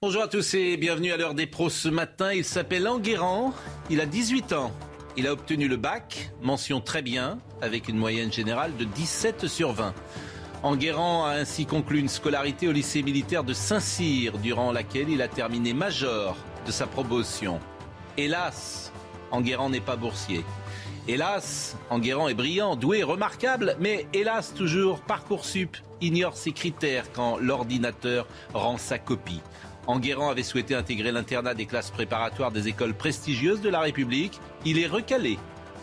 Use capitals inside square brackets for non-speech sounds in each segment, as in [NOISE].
Bonjour à tous et bienvenue à l'heure des pros ce matin. Il s'appelle Enguerrand, il a 18 ans. Il a obtenu le bac, mention très bien, avec une moyenne générale de 17 sur 20. Enguerrand a ainsi conclu une scolarité au lycée militaire de Saint-Cyr, durant laquelle il a terminé major de sa promotion. Hélas, Enguerrand n'est pas boursier. Hélas, Enguerrand est brillant, doué, remarquable, mais hélas toujours Parcoursup ignore ses critères quand l'ordinateur rend sa copie. Enguerrand avait souhaité intégrer l'internat des classes préparatoires des écoles prestigieuses de la République. Il est recalé.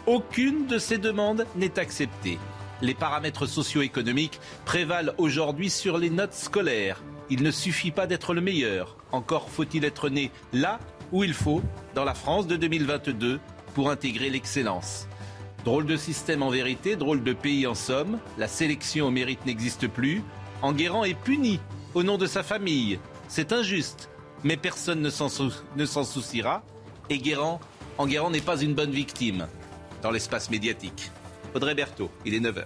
Aucune de ses demandes n'est acceptée. Les paramètres socio-économiques prévalent aujourd'hui sur les notes scolaires. Il ne suffit pas d'être le meilleur. Encore faut-il être né là où il faut, dans la France de 2022, pour intégrer l'excellence. Drôle de système en vérité, drôle de pays en somme. La sélection au mérite n'existe plus. Enguerrand est puni au nom de sa famille, c'est injuste, mais personne ne s'en, souciera. Et Guérand, Enguerrand n'est pas une bonne victime dans l'espace médiatique. Audrey Berthaud, il est 9h.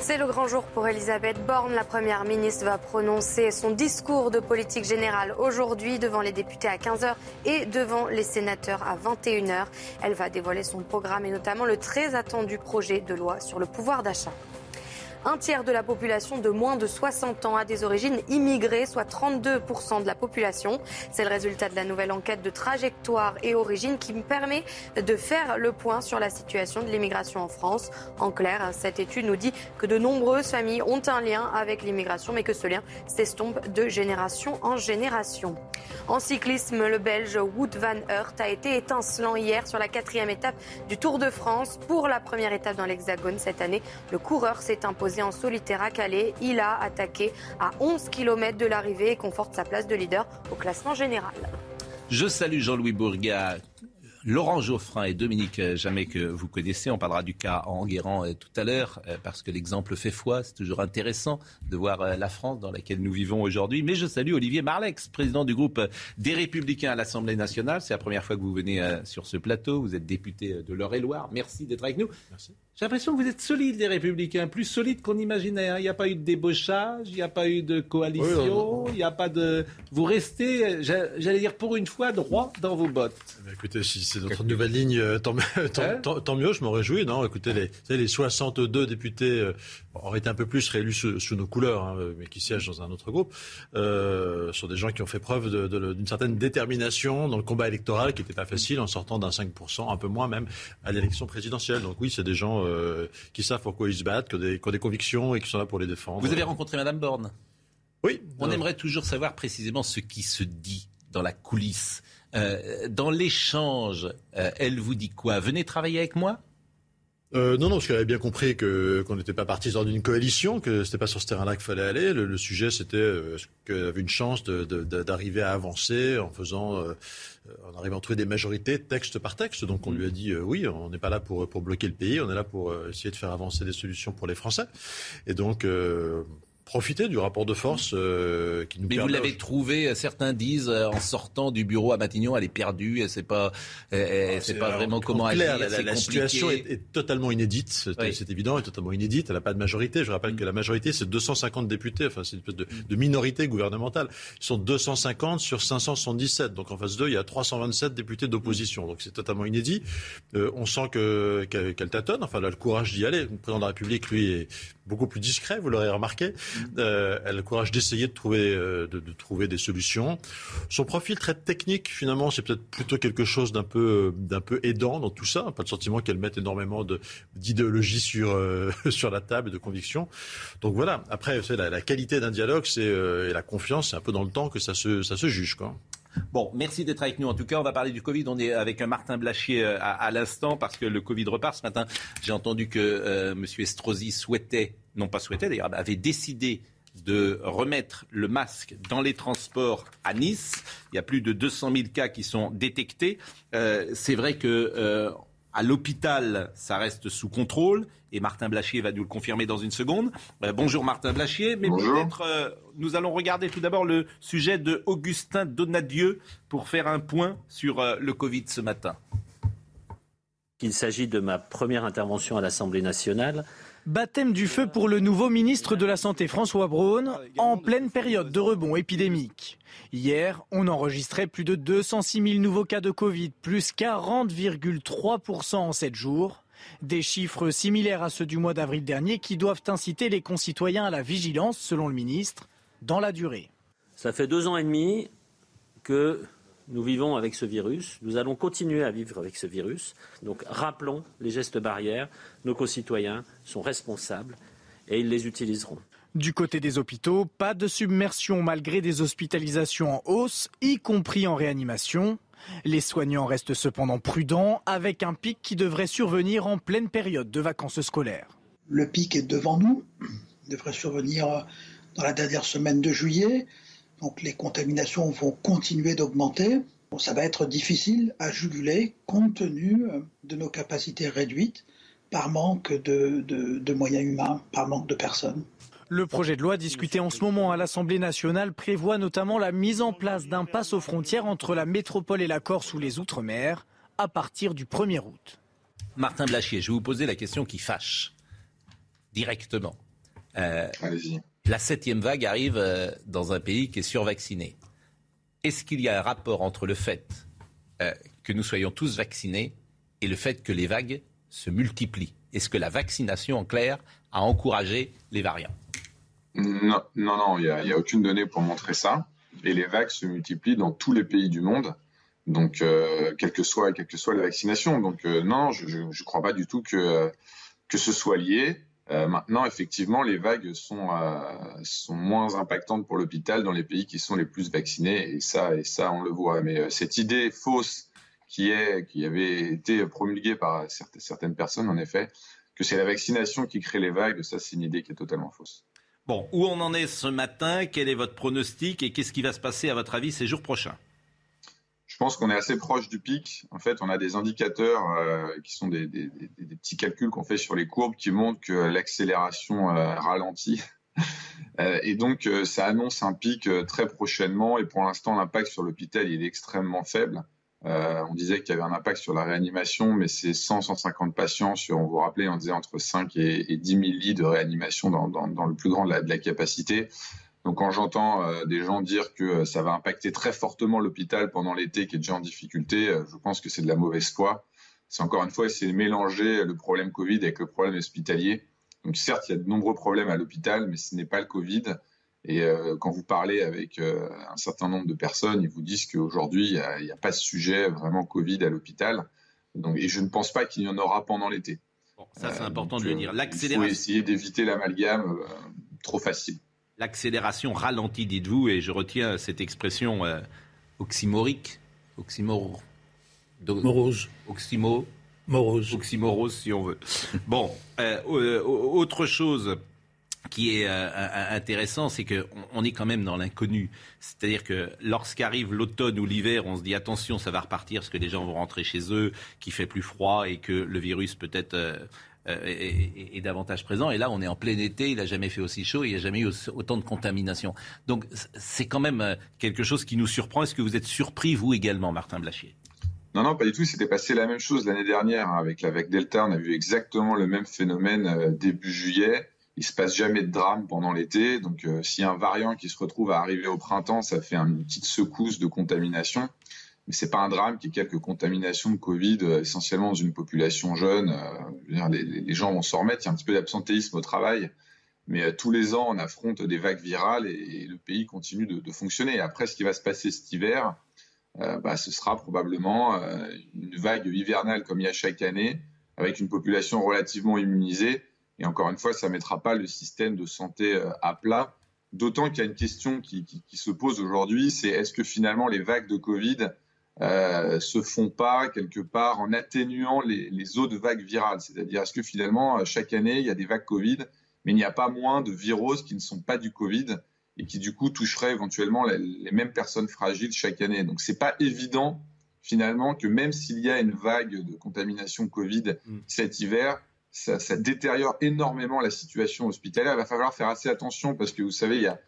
C'est le grand jour pour Elisabeth Borne. La première ministre va prononcer son discours de politique générale aujourd'hui devant les députés à 15h et devant les sénateurs à 21h. Elle va dévoiler son programme et notamment le très attendu projet de loi sur le pouvoir d'achat. Un tiers de la population de moins de 60 ans a des origines immigrées, soit 32% de la population. C'est le résultat de la nouvelle enquête de trajectoire et origine qui me permet de faire le point sur la situation de l'immigration en France. En clair, cette étude nous dit que de nombreuses familles ont un lien avec l'immigration, mais que ce lien s'estompe de génération en génération. En cyclisme, le Belge Wout van Aert a été étincelant hier sur la quatrième étape du Tour de France. Pour la première étape dans l'Hexagone cette année, le coureur s'est imposé en solitaire à Calais. Il a attaqué à 11 km de l'arrivée et conforte sa place de leader au classement général. Je salue Jean-Louis Bourga, Laurent Geoffrin et Dominique Jamais que vous connaissez. On parlera du cas en Enguerrand euh, tout à l'heure euh, parce que l'exemple fait foi. C'est toujours intéressant de voir euh, la France dans laquelle nous vivons aujourd'hui. Mais je salue Olivier Marlex, président du groupe des Républicains à l'Assemblée nationale. C'est la première fois que vous venez sur ce plateau. Vous êtes député de l'Eure-et-Loire. Merci d'être avec nous. Merci. J'ai l'impression que vous êtes solide, les Républicains, plus solide qu'on imaginait. Hein. Il n'y a pas eu de débauchage, il n'y a pas eu de coalition, il n'y a pas de. Vous restez, j'allais dire pour une fois, droit dans vos bottes. Eh écoutez, si c'est notre nouvelle ligne, euh, hein tant, mieux, je m'en réjouis. Non, écoutez, les, les 62 députés euh, auraient été un peu plus réélus sous, nos couleurs, hein, mais qui siègent dans un autre groupe, euh, sont des gens qui ont fait preuve d'une certaine détermination dans le combat électoral qui n'était pas facile en sortant d'un 5%, un peu moins même, à l'élection présidentielle. Donc oui, c'est des gens euh, qui savent pourquoi ils se battent, qui ont, des, convictions et qui sont là pour les défendre. Vous avez rencontré Madame Borne? Oui. On aimerait toujours savoir précisément ce qui se dit dans la coulisse. Euh, dans l'échange, euh, elle vous dit quoi? Venez travailler avec moi? Non, non, parce qu'elle avait bien compris que qu'on n'était pas dans d'une coalition, que c'était pas sur ce terrain-là qu'il fallait aller. Le, sujet, c'était est-ce qu'elle avait une chance d'arriver à avancer en faisant on arrive à trouver des majorités texte par texte. Donc on lui a dit euh, oui, on n'est pas là pour, pour bloquer le pays, on est là pour euh, essayer de faire avancer des solutions pour les Français. Et donc euh, profiter du rapport de force euh, qui nous Mais vous l'avez trouvé, certains disent, euh, en sortant du bureau à Matignon, elle est perdue, elle sait pas, elle, sait pas vraiment comment agir. La, la, situation est, totalement inédite, c'est évident, est totalement inédite. Elle n'a pas de majorité. Je rappelle mm. que la majorité, c'est 250 députés, enfin c'est une espèce de, de, minorité gouvernementale. Ils sont 250 sur 577. Donc en face d'eux, il y a 327 députés d'opposition. Donc c'est totalement inédit. Euh, on sent que qu'elle tâtonne. Enfin, elle a le courage d'y aller. Le président de la République, lui, est beaucoup plus discret, vous l'aurez remarqué. Euh, elle a le courage d'essayer de trouver, euh, de, trouver des solutions. Son profil très technique, finalement, c'est peut-être plutôt quelque chose d'un peu, d'un peu aidant dans tout ça. Pas le sentiment qu'elle mette énormément d'idéologie sur, euh, [LAUGHS] sur la table et de conviction. Donc voilà. Après, la, la qualité d'un dialogue, c'est et la confiance, c'est un peu dans le temps que ça se, ça se juge, quoi. Bon, merci d'être avec nous. En tout cas, on va parler du Covid. On est avec Martin Blachier euh, à, l'instant parce que le Covid repart. Ce matin, j'ai entendu que euh, M. Estrosi souhaitait, non pas souhaitait d'ailleurs, avait décidé de remettre le masque dans les transports à Nice. Il y a plus de 200 000 cas qui sont détectés. Euh, c'est vrai que à l'hôpital, ça reste sous contrôle. Et Martin Blachier va nous le confirmer dans une seconde. Euh, bonjour Martin Blachier. Mais peut-être, euh, nous allons regarder tout d'abord le sujet de Augustin Donadieu pour faire un point sur euh, le Covid ce matin. Il s'agit de ma première intervention à l'Assemblée nationale. Baptême du feu pour le nouveau ministre de la Santé François Braun en pleine période de rebond épidémique. Hier, on enregistrait plus de 206 000 nouveaux cas de Covid, plus 40,3% en 7 jours. Des chiffres similaires à ceux du mois d'avril dernier qui doivent inciter les concitoyens à la vigilance, selon le ministre, dans la durée. Ça fait deux ans et demi que nous vivons avec ce virus. Nous allons continuer à vivre avec ce virus. Donc rappelons les gestes barrières. Nos concitoyens sont responsables et ils les utiliseront. Du côté des hôpitaux, pas de submersion malgré des hospitalisations en hausse, y compris en réanimation. Les soignants restent cependant prudents avec un pic qui devrait survenir en pleine période de vacances scolaires. Le pic est devant nous, il devrait survenir dans la dernière semaine de juillet. Donc les contaminations vont continuer d'augmenter. ça va être difficile à juguler compte tenu de nos capacités réduites par manque de, moyens humains, par manque de personnes. Le projet de loi discuté en ce moment à l'Assemblée nationale prévoit notamment la mise en place d'un pass aux frontières entre la métropole et la Corse ou les Outre-mer à partir du 1er août. Martin Blachier, je vais vous poser la question qui fâche directement. Euh, Allez-y la septième vague arrive euh, dans un pays qui est survacciné. Est-ce qu'il y a un rapport entre le fait euh, que nous soyons tous vaccinés et le fait que les vagues se multiplient? Est-ce que la vaccination, en clair, a encouragé les variants? Non, non, il n'y a, aucune donnée pour montrer ça. Et les vagues se multiplient dans tous les pays du monde. Donc, euh, quelle, que soit, quelle que soit la vaccination. Donc, non, je ne crois pas du tout que, que ce soit lié. Euh, maintenant, effectivement, les vagues sont, euh, sont moins impactantes pour l'hôpital dans les pays qui sont les plus vaccinés, et ça, et ça on le voit. Mais euh, cette idée fausse qui, est, qui avait été promulguée par certaines personnes, en effet, que c'est la vaccination qui crée les vagues, ça, c'est une idée qui est totalement fausse. Bon, où on en est ce matin? Quel est votre pronostic? Et qu'est-ce qui va se passer, à votre avis, ces jours prochains? Pense qu'on est assez proche du pic. En fait, on a des indicateurs euh, qui sont des, petits calculs qu'on fait sur les courbes qui montrent que l'accélération euh, ralentit. [LAUGHS] Euh, et donc, ça annonce un pic très prochainement. Et pour l'instant, l'impact sur l'hôpital, est extrêmement faible. on disait qu'il y avait un impact sur la réanimation, mais c'est 100-150 patients sur, on vous rappelait, on disait entre 5 et, 10 000 lits de réanimation dans, le plus grand de la capacité. Donc quand j'entends euh, des gens dire que euh, ça va impacter très fortement l'hôpital pendant l'été qui est déjà en difficulté, euh, je pense que c'est de la mauvaise foi. C'est encore une fois essayer de mélanger le problème Covid avec le problème hospitalier. Donc certes, il y a de nombreux problèmes à l'hôpital, mais ce n'est pas le Covid. Et quand vous parlez avec un certain nombre de personnes, ils vous disent qu'aujourd'hui, il n'y a, pas de sujet vraiment Covid à l'hôpital. Donc, et je ne pense pas qu'il y en aura pendant l'été. ça, c'est important de le dire. Il faut essayer d'éviter l'amalgame trop facile l'accélération ralentit, dites-vous, et je retiens cette expression euh, oxymorique, oxymor... Morose. Oxymo... Morose. Oxymorose, si on veut. [LAUGHS] Bon, euh, euh, autre chose qui est intéressant, c'est qu'on on est quand même dans l'inconnu. C'est-à-dire que lorsqu'arrive l'automne ou l'hiver, on se dit attention, ça va repartir parce que les gens vont rentrer chez eux, qu'il fait plus froid et que le virus peut-être est, euh, davantage présent. Et là, on est en plein été, il n'a jamais fait aussi chaud, il n'y a jamais eu autant de contamination. Donc c'est quand même euh, quelque chose qui nous surprend. Est-ce que vous êtes surpris, vous également, Martin Blachier? Non, non, pas du tout. C'était passé la même chose l'année dernière hein, avec Delta. On a vu exactement le même phénomène euh, début juillet. Il se passe jamais de drame pendant l'été. Donc, y a un variant qui se retrouve à arriver au printemps, ça fait une petite secousse de contamination mais c'est pas un drame qu'il y ait quelques contaminations de Covid euh, essentiellement dans une population jeune. Euh, les, gens vont s'en remettre. Il y a un petit peu d'absentéisme au travail, mais euh, tous les ans on affronte des vagues virales et, le pays continue de, fonctionner. après, ce qui va se passer cet hiver, bah, ce sera probablement une vague hivernale comme il y a chaque année, avec une population relativement immunisée. Et encore une fois, ça ne mettra pas le système de santé à plat D'autant qu'il y a une question qui, se pose aujourd'hui, c'est est-ce que finalement les vagues de Covid euh, se font pas quelque part en atténuant les, les autres vagues virales C'est-à-dire est-ce que finalement chaque année il y a des vagues Covid, mais il n'y a pas moins de virus qui ne sont pas du Covid et qui du coup toucheraient éventuellement les, mêmes personnes fragiles chaque année. Donc c'est pas évident finalement que même s'il y a une vague de contamination Covid mm. cet hiver, ça, détériore énormément la situation hospitalière. Il va falloir faire assez attention parce que vous savez, il y a,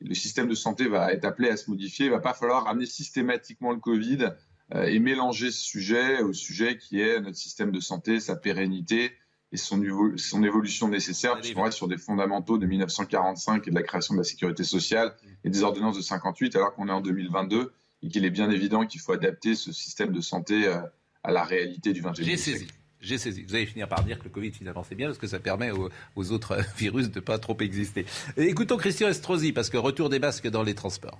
le système de santé va être appelé à se modifier. Il ne va pas falloir ramener systématiquement le Covid euh, et mélanger ce sujet au sujet qui est notre système de santé, sa pérennité et son, son évolution nécessaire, puisqu'on reste sur des fondamentaux de 1945 et de la création de la sécurité sociale et des ordonnances de 58, alors qu'on est en 2022 et qu'il est bien évident qu'il faut adapter ce système de santé euh, à la réalité du XXIe siècle. J'ai saisi. Vous allez finir par dire que le Covid, finalement, c'est bien parce que ça permet aux, autres [LAUGHS] virus de ne pas trop exister. écoutons Christian Estrosi, parce que retour des masques dans les transports.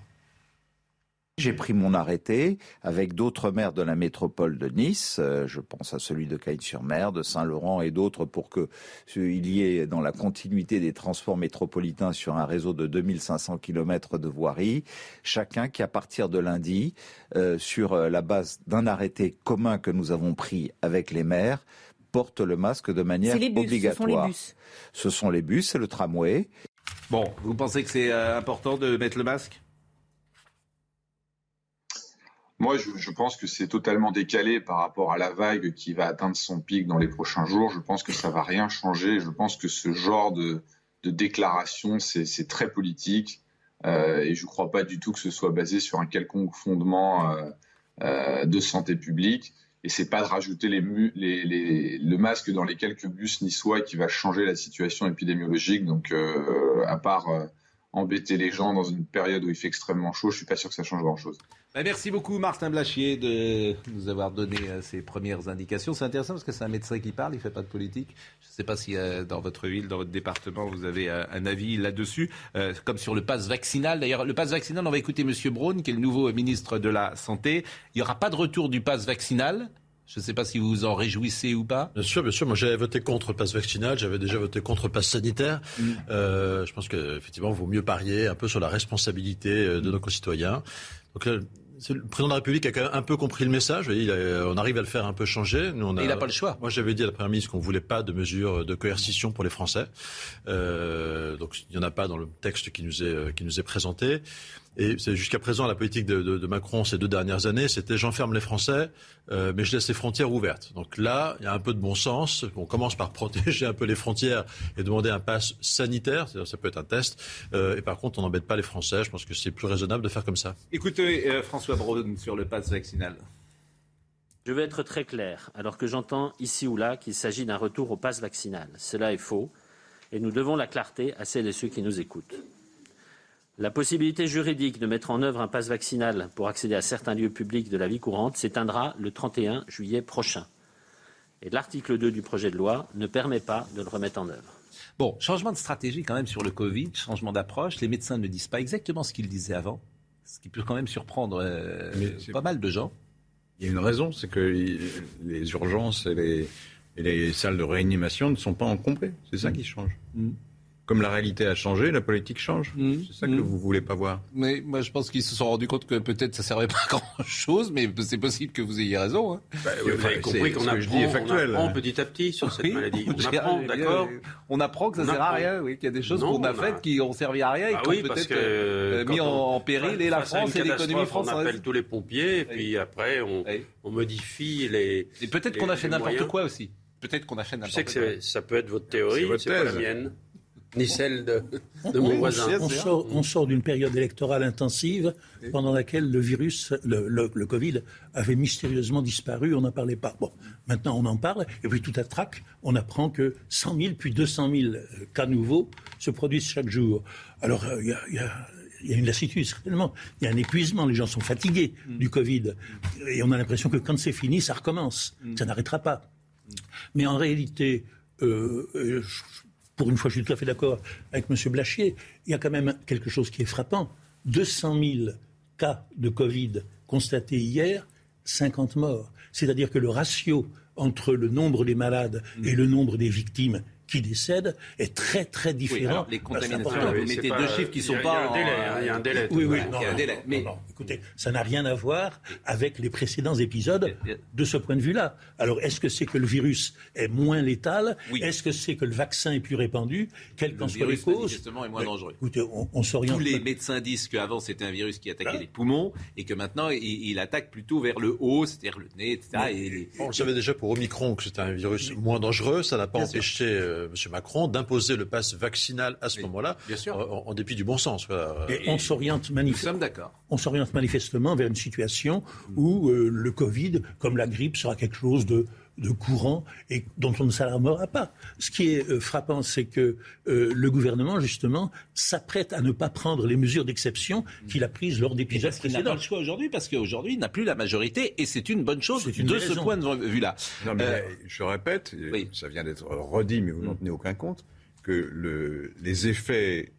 J'ai pris mon arrêté avec d'autres maires de la métropole de Nice, euh, je pense à celui de Cagnes-sur-Mer, de Saint-Laurent et d'autres pour que il y ait dans la continuité des transports métropolitains sur un réseau de 2500 km de voirie, chacun qui à partir de lundi, euh, sur euh, la base d'un arrêté commun que nous avons pris avec les maires, porte le masque de manière obligatoire. Ce sont les bus. Ce sont les bus et le tramway. Bon, vous pensez que c'est important de mettre le masque? Moi, je, pense que c'est totalement décalé par rapport à la vague qui va atteindre son pic dans les prochains jours. Je pense que ça va rien changer. Je pense que ce genre de, déclaration, c'est très politique. Euh, et je ne crois pas du tout que ce soit basé sur un quelconque fondement euh, euh, de santé publique. Et c'est pas de rajouter les, le masque dans les quelques bus niçois qui va changer la situation épidémiologique. Donc, à part embêter les gens dans une période où il fait extrêmement chaud, je suis pas sûr que ça change grand-chose. Bah, merci beaucoup Martin Blachier de nous avoir donné euh, ces premières indications. C'est intéressant parce que c'est un médecin qui parle, il ne fait pas de politique. Je ne sais pas si euh, dans votre ville, dans votre département, vous avez euh, un avis là-dessus, comme sur le pass vaccinal. D'ailleurs, le pass vaccinal, on va écouter M. Braun, qui est le nouveau ministre de la Santé. Il n'y aura pas de retour du pass vaccinal. Je ne sais pas si vous vous en réjouissez ou pas. Bien sûr, bien sûr. Moi, j'avais voté contre le pass vaccinal, j'avais déjà voté contre le pass sanitaire. Mm. Euh, je pense qu'effectivement, il vaut mieux parier un peu sur la responsabilité euh, de nos concitoyens. Donc, le président de la République a quand même un peu compris le message. on arrive à le faire un peu changer. Nous, on a, il n'a pas le choix. Moi, j'avais dit à la Première ministre qu'on ne voulait pas de mesures de coercition pour les Français. Euh, donc, il n'y en a pas dans le texte qui nous est, qui nous est présenté. Et c'est jusqu'à présent la politique de, Macron ces deux dernières années, c'était j'enferme les Français, euh, mais je laisse les frontières ouvertes. Donc là, il y a un peu de bon sens. On commence par [LAUGHS] protéger un peu les frontières et demander un pass sanitaire, ça peut être un test. Euh, et par contre, on n'embête pas les Français. Je pense que c'est plus raisonnable de faire comme ça. Écoutez, euh, François Braun sur le pass vaccinal. Je vais être très clair, alors que j'entends ici ou là qu'il s'agit d'un retour au pass vaccinal. Cela est faux, et nous devons la clarté à celles et ceux qui nous écoutent. La possibilité juridique de mettre en œuvre un passe vaccinal pour accéder à certains lieux publics de la vie courante s'éteindra le 31 juillet prochain. Et l'article 2 du projet de loi ne permet pas de le remettre en œuvre. Bon, changement de stratégie quand même sur le Covid, changement d'approche. Les médecins ne disent pas exactement ce qu'ils disaient avant, ce qui peut quand même surprendre euh, pas mal de gens. Il y a une raison, c'est que les urgences et les, salles de réanimation ne sont pas encombrées. C'est ça mm. qui change. Mm comme la réalité a changé, la politique change. Mmh. c'est ça que mmh. vous voulez pas voir. Mais moi, je pense qu'ils se sont rendus compte que peut-être ça servait pas à grand chose, mais c'est possible que vous ayez raison. Hein. Bah, vous avez compris qu'on apprend, petit à petit sur cette maladie. On apprend, d'accord. On apprend que ça ne sert à rien, oui, qu'il y a des choses qu'on a faites qui ont servi à rien et ah qui ont peut-être euh, mis en, péril et la France et l'économie française. On appelle tous les pompiers et puis après on, modifie les. Et peut-être qu'on a fait n'importe quoi aussi. Peut-être qu'on a fait n'importe quoi. Je sais que ça peut être votre théorie, c'est pas la mienne ni celle de, mon voisin. On sort, d'une période électorale intensive pendant laquelle le virus, le, Covid, avait mystérieusement disparu, on n'en parlait pas. Bon, maintenant on en parle, et puis tout à trac, on apprend que 100 000 puis 200 000 cas nouveaux se produisent chaque jour. Alors euh, il y, a, une lassitude, certainement. Il y a un épuisement. Les gens sont fatigués mm. du Covid. Et on a l'impression que quand c'est fini, ça recommence. Mm. Ça n'arrêtera pas. Mais en réalité, euh, euh pour une fois, je suis tout à fait d'accord avec M. Blachier, il y a quand même quelque chose qui est frappant. 200 000 cas de Covid constatés hier, 50 morts. C'est-à-dire que le ratio entre le nombre des malades et le nombre des victimes qui décèdent est très très différent. les contaminations, vous mettez deux chiffres qui ne sont pas. Il y a un délai. Oui, oui, il y a un délai. Mais écoutez, ça n'a rien à voir avec les précédents épisodes de ce point de vue-là. Alors, est-ce que c'est que le virus est moins létal Est-ce que c'est que le vaccin est plus répandu Quelles qu'en soient les causes justement est moins dangereux. Écoutez, on, s'oriente. Tous les médecins disent qu'avant c'était un virus qui attaquait les poumons et que maintenant il, attaque plutôt vers le haut, c'est-à-dire le nez, etc. On le savait déjà pour Omicron que c'était un virus moins dangereux. Ça n'a pas empêché euh, M. Macron d'imposer le pass vaccinal à ce moment-là, en, dépit du bon sens. Et on s'oriente manifestement. On s'oriente manifestement vers une situation où euh, le Covid, comme la grippe, sera quelque chose de de courant et dont on ne s'alarmera pas. Ce qui est euh, frappant, c'est que euh, le gouvernement, justement, s'apprête à ne pas prendre les mesures d'exception qu'il a prises lors d'épisodes précédents. Il n'a pas le choix aujourd'hui parce qu'aujourd'hui, il n'a plus la majorité et c'est une bonne chose de ce point de vue-là. Non, mais euh, je répète, ça vient d'être redit, mais vous n'en tenez aucun compte, que le, les effets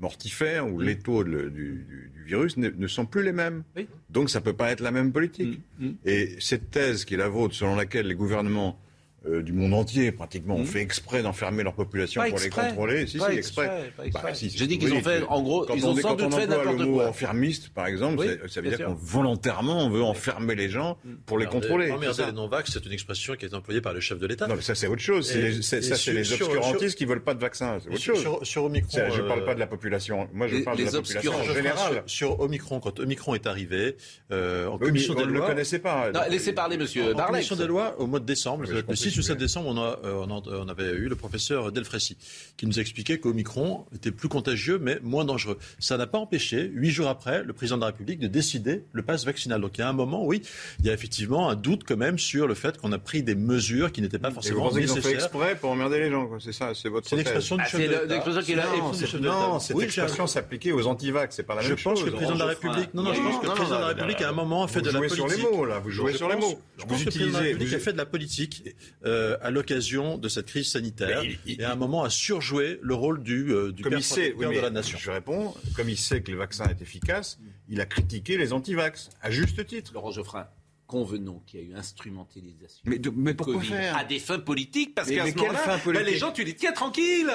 mortifères ou létaux du, du, virus ne, sont plus les mêmes. Donc ça ne peut pas être la même politique. Mm, mm. Et cette thèse qui est la vôtre, selon laquelle les gouvernements euh, du monde entier, pratiquement, ont hmm. fait exprès d'enfermer leur population pour les contrôler. Si, si, exprès. Bah, J'ai dit qu'ils ont fait, en gros, ils ont sans doute fait n'importe quoi. Le enfermiste, par exemple, ça veut dire qu'on volontairement, on veut enfermer les gens hmm. pour les contrôler. les non-vax, c'est une expression qui est employée par le chef de l'État. Non, mais ça, c'est autre chose. ça, c'est les obscurantistes qui veulent pas de vaccin. C'est autre chose. Sur Omicron. Je ne parle pas de la population. Moi, je parle de la population en général. Sur Omicron, quand Omicron est arrivé, euh, en commission des lois. On ne le connaissait pas. Laissez parler, monsieur Barlet. En commission des lois, au mois de décembre, 6 ou 7 décembre, on a euh, on, avait eu le professeur Delfrécy qui nous expliquait qu'Omicron était plus contagieux mais moins dangereux. Ça n'a pas empêché, huit jours après, le président de la République de décider le pass vaccinal. Donc il y a un moment, oui, il y a effectivement un doute quand même sur le fait qu'on a pris des mesures qui n'étaient pas forcément Et vous nécessaires. Ont fait exprès pour emmerder les gens, c'est ça, c'est votre. C'est l'expression du ah, chef de l'État. Non, cette expression s'appliquait aux antivax, c'est pas la même chose. Je pense que le président de la République, non, non, je pense que le président de la République à un moment a fait de la politique. Vous jouez sur les mots là, vous jouez sur les mots. Je pense que le président de la République a fait de la politique euh, à l'occasion de cette crise sanitaire et à un moment a surjoué le rôle du, euh, du père sait, de la nation. Je réponds, comme il sait que le vaccin est efficace, il a critiqué les antivax, à juste titre. Laurent Geoffrin, convenons qu'il y a eu instrumentalisation. Mais, mais pourquoi faire? À des fins politiques, parce qu'à ce moment-là, ben, les gens, tu les tiens tranquilles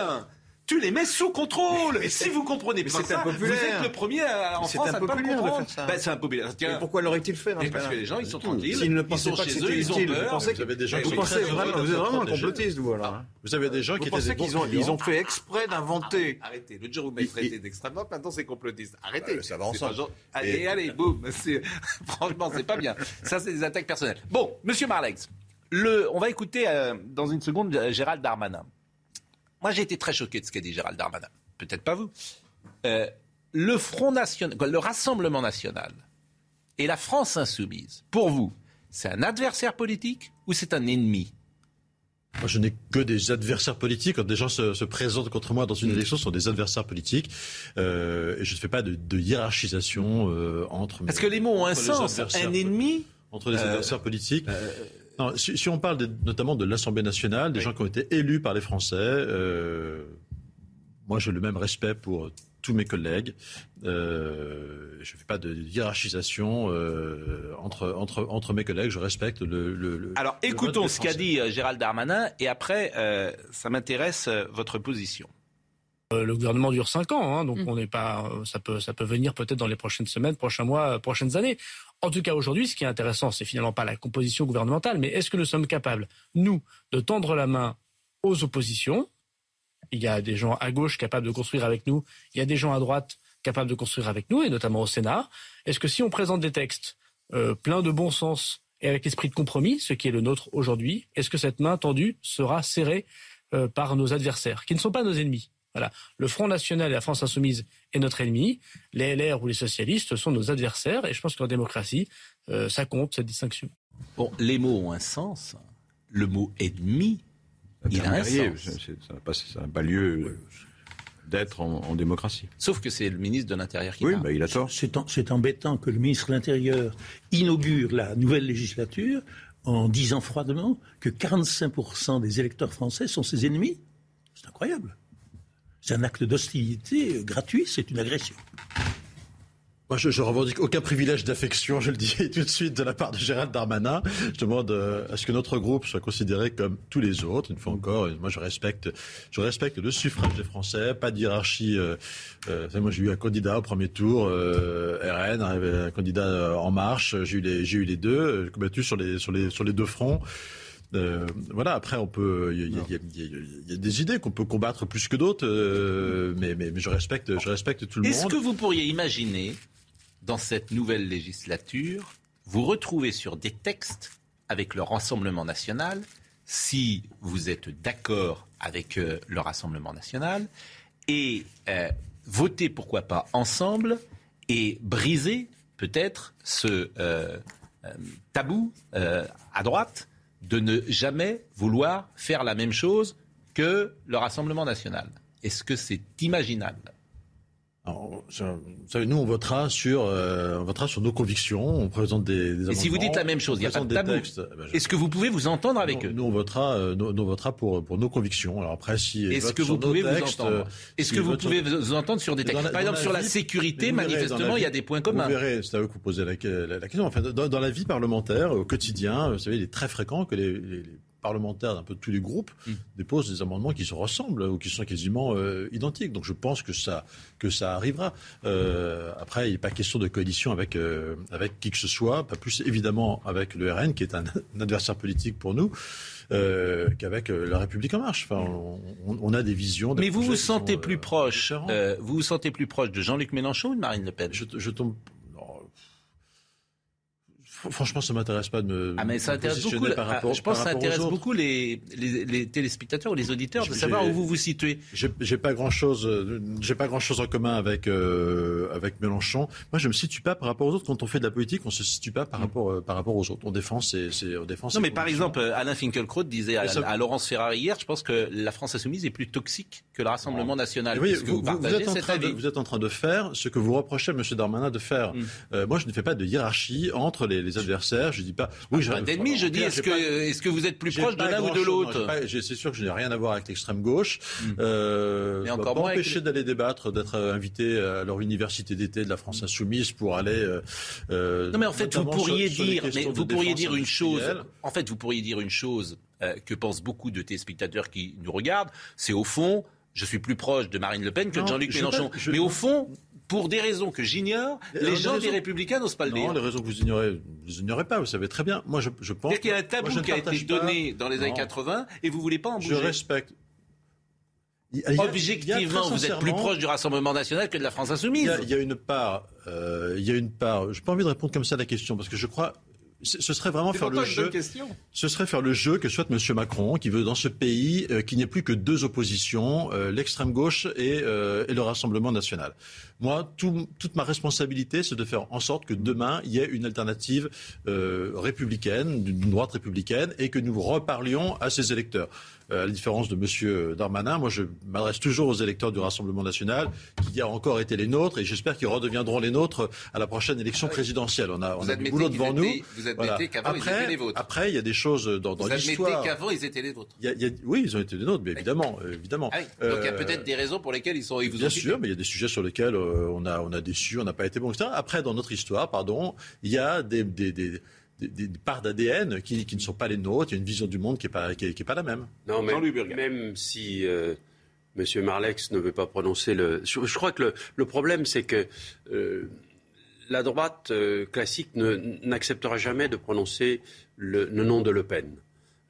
tu les mets sous contrôle. Et si vous comprenez pas ça, vous êtes le premier en France à pas comprendre. Ben, c'est impopulaire. Tiens, pourquoi l'aurait-il fait Parce que les gens, ils sont tranquilles. S'ils ne pensaient pas que c'était utile, vous pensez que des gens vous pensez vraiment, vous êtes vraiment un complotiste, vous alors. Vous avez des gens qui étaient ont, ils ont fait exprès d'inventer. Arrêtez. Le jour où vous m'avez traité d'extrême droite, maintenant c'est complotiste. Arrêtez. Ça va ensemble. Allez, allez, boum. [LAUGHS] Franchement, c'est pas bien. Ça, c'est des attaques personnelles. Bon, Monsieur Marlex, on va écouter euh, dans une seconde Gérald Darmanin. Moi, j'ai été très choqué de ce qu'a dit Gérald Darmanin peut-être pas vous. Euh, le Front National, le Rassemblement National et la France Insoumise, pour vous, c'est un adversaire politique ou c'est un ennemi? Moi, je n'ai que des adversaires politiques. Quand des gens se, présentent contre moi dans une mm. élection, ce sont des adversaires politiques. Euh, et je ne fais pas de, hiérarchisation euh, entre. Parce que les mots ont un sens. Un ennemi entre les adversaires politiques. Si, on parle notamment de l'Assemblée nationale, des gens qui ont été élus par les Français, moi, j'ai le même respect pour tous mes collègues. Euh, je ne fais pas de hiérarchisation euh, entre, entre, entre mes collègues. Je respecte le. le Alors, écoutons ce qu'a dit euh, Gérald Darmanin et après, ça m'intéresse votre position. Le gouvernement dure cinq ans, hein, donc mm. on n'est pas. Ça peut, ça peut venir peut-être dans les prochaines semaines, prochains mois, prochaines années. En tout cas, aujourd'hui, ce qui est intéressant, c'est finalement pas la composition gouvernementale, mais est-ce que nous sommes capables, nous, de tendre la main aux oppositions, il y a des gens à gauche capables de construire avec nous, il y a des gens à droite capables de construire avec nous, et notamment au Sénat. Est-ce que si on présente des textes euh, pleins de bon sens et avec l'esprit de compromis, ce qui est le nôtre aujourd'hui, est-ce que cette main tendue sera serrée euh, par nos adversaires, qui ne sont pas nos ennemis? Voilà. Le Front National et la France Insoumise est notre ennemi. Les LR ou les socialistes sont nos adversaires. Et je pense qu'en démocratie, euh, ça compte, cette distinction. Bon, les mots ont un sens. Le mot ennemi il a un Ça n'a pas, lieu d'être en, démocratie. Sauf que c'est le ministre de l'Intérieur qui oui, parle. Bah, il a tort. C'est embêtant que le ministre de l'Intérieur inaugure la nouvelle législature en disant froidement que 45% des électeurs français sont ses ennemis. C'est incroyable. C'est un acte d'hostilité gratuit, c'est une agression. Moi, je, je revendique aucun privilège d'affection, je le dis tout de suite de la part de Gérald Darmanin. Je demande euh, à ce que notre groupe soit considéré comme tous les autres. Une fois encore, moi, je respecte, le suffrage des Français, pas de hiérarchie. Euh, euh, moi, j'ai eu un candidat au premier tour, RN, un candidat En Marche. J'ai eu les, j'ai deux, combattu sur les deux fronts. Euh, voilà, après, on peut, il y, y, a des idées qu'on peut combattre plus que d'autres, euh, mais, mais, mais, je respecte, je respecte tout le monde. Est-ce que vous pourriez imaginer dans cette nouvelle législature, vous retrouvez sur des textes avec le Rassemblement national, si vous êtes d'accord avec euh, le Rassemblement national, et voter, pourquoi pas, ensemble, et briser peut-être ce tabou à droite de ne jamais vouloir faire la même chose que le Rassemblement national. Est-ce que c'est imaginable? Alors, vous savez, nous, on votera sur, euh, on votera sur nos convictions. On présente des, des Et si vous dites la même chose, il n'y a pas de tabou. Eh ben, Est-ce que vous pouvez vous entendre avec eux Nous, on votera, euh, nous, votera pour, pour nos convictions. Alors après, si est-ce que vous pouvez vous entendre Est-ce que vous pouvez vous entendre sur des textes Par exemple, sur la sécurité, manifestement, il y a des points communs. Vous verrez, c'est à eux que vous posez la, la, question. Enfin, dans, dans, la vie parlementaire, au quotidien, vous savez, il est très fréquent que les, les parlementaires d'un peu tous les groupes mm. déposent des amendements qui se ressemblent ou qui sont quasiment euh, identiques. Donc je pense que ça, que ça arrivera. Euh, après, il n'est pas question de coalition avec, euh, avec qui que ce soit, pas plus évidemment avec le RN, qui est [LAUGHS] un, adversaire politique pour nous. qu'avec la République en marche. Enfin, on, a des visions. Mais vous vous sentez plus proche. vous vous sentez plus proche de Jean-Luc Mélenchon ou de Marine Le Pen? Je, je tombe Franchement, ça m'intéresse pas de me. Ah, mais ça intéresse beaucoup. Par rapport, je pense que ça intéresse beaucoup les, les, les, téléspectateurs ou les auditeurs de savoir où vous vous situez. J'ai pas grand chose, j'ai pas grand chose en commun avec euh, avec Mélenchon. Moi, je me situe pas par rapport aux autres. Quand on fait de la politique, on se situe pas par mm. rapport euh, par rapport aux autres. On défend, c'est on défend. Non, mais par exemple, Alain Finkielkraut disait à, Laurence Ferrari hier, je pense que la France insoumise est plus toxique que le Rassemblement national. Oui, vous, vous, êtes en train de, vous êtes en train de faire ce que vous reprochez à M. Darmanin de faire. Mm. Euh, moi, je ne fais pas de hiérarchie entre les adversaires. Je dis pas. Oui, j'ai un ennemi. Je dis est-ce que est-ce que vous êtes plus proche de l'un ou de l'autre C'est sûr que je n'ai rien à voir avec l'extrême gauche. Hmm. Euh, Mais encore moins empêcher d'aller débattre, d'être invité à leur université d'été de la France insoumise pour aller. Euh, euh, non, mais en fait, vous pourriez dire, mais vous pourriez dire une chose. En fait, vous pourriez dire une chose que pensent beaucoup de téléspectateurs qui nous regardent. C'est au fond, je suis plus proche de Marine Le Pen que de Jean-Luc Mélenchon. Mais au fond, pour des raisons que j'ignore, les, gens des Républicains n'osent pas le dire. Non, les raisons que vous ignorez, vous ignorez pas, vous savez très bien. Moi, je, je pense. qu'il y a un tabou qui a été donné dans les années 80 et vous voulez pas en bouger. Je respecte. Objectivement, vous êtes plus proche du Rassemblement national que de la France insoumise. Il y a, une part, euh, il y a une part. Je n'ai pas envie de répondre comme ça à la question parce que je crois ce serait vraiment faire le jeu. Ce serait faire le jeu que souhaite M. Macron, qui veut dans ce pays euh, qu'il n'y ait plus que deux oppositions, euh, l'extrême gauche et, euh, et, le Rassemblement national. Moi, tout, toute ma responsabilité, c'est de faire en sorte que demain, il y ait une alternative républicaine, d'une droite républicaine, et que nous reparlions à ces électeurs. Euh, à la différence de M. Darmanin, moi je m'adresse toujours aux électeurs du Rassemblement national, qui a encore été les nôtres, et j'espère qu'ils redeviendront les nôtres à la prochaine élection présidentielle. On a, on a du boulot devant nous. Vous admettez qu'avant ils étaient les vôtres. Après, il y a des choses dans, dans l'histoire. Vous admettez qu'avant ils étaient les vôtres. oui, ils ont été les nôtres, mais évidemment. évidemment. Ah Donc il y a euh, peut-être des raisons pour lesquelles ils sont. Ils vous bien sûr, mais il y a des sujets sur lesquels euh, on, a, on a déçu, on n'a pas été bon, etc. Après, dans notre histoire, pardon, il y a des, des, des des, parts d'ADN qui, qui, ne sont pas les nôtres. Il y a une vision du monde qui n'est pas, qui pas la même. Non, mais même si euh, M. Marlex ne veut pas prononcer le. Je, crois que le, problème, c'est que euh, la droite euh, classique n'acceptera jamais de prononcer le, nom de Le Pen.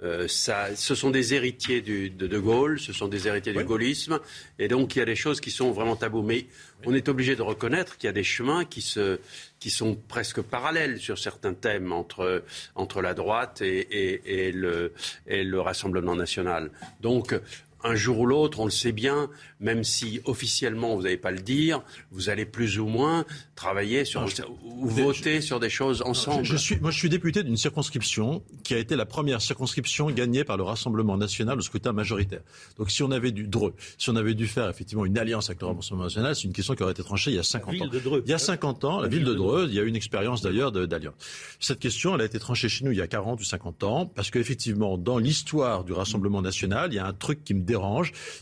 Euh, ça, ce sont des héritiers du, de De Gaulle, ce sont des héritiers du gaullisme, et donc il y a des choses qui sont vraiment tabous. Mais on est obligé de reconnaître qu'il y a des chemins qui, se, qui sont presque parallèles sur certains thèmes entre, entre la droite et, et, et, le, et le Rassemblement national. Donc un jour ou l'autre, on le sait bien, même si officiellement vous n'allez pas le dire, vous allez plus ou moins travailler sur ou voter sur des choses ensemble. Je, suis, moi, je suis député d'une circonscription qui a été la première circonscription gagnée par le Rassemblement national au scrutin majoritaire. Donc, si on avait dû Dreux, si on avait dû faire effectivement une alliance avec le Rassemblement national, c'est une question qui aurait été tranchée il y a 50 ans. il y a 50 ans, la, ville, de Dreux, il y a eu une expérience d'ailleurs d'alliance. Cette question, elle a été tranchée chez nous il y a 40 ou 50 ans parce qu'effectivement, dans l'histoire du Rassemblement national, il y a un truc qui me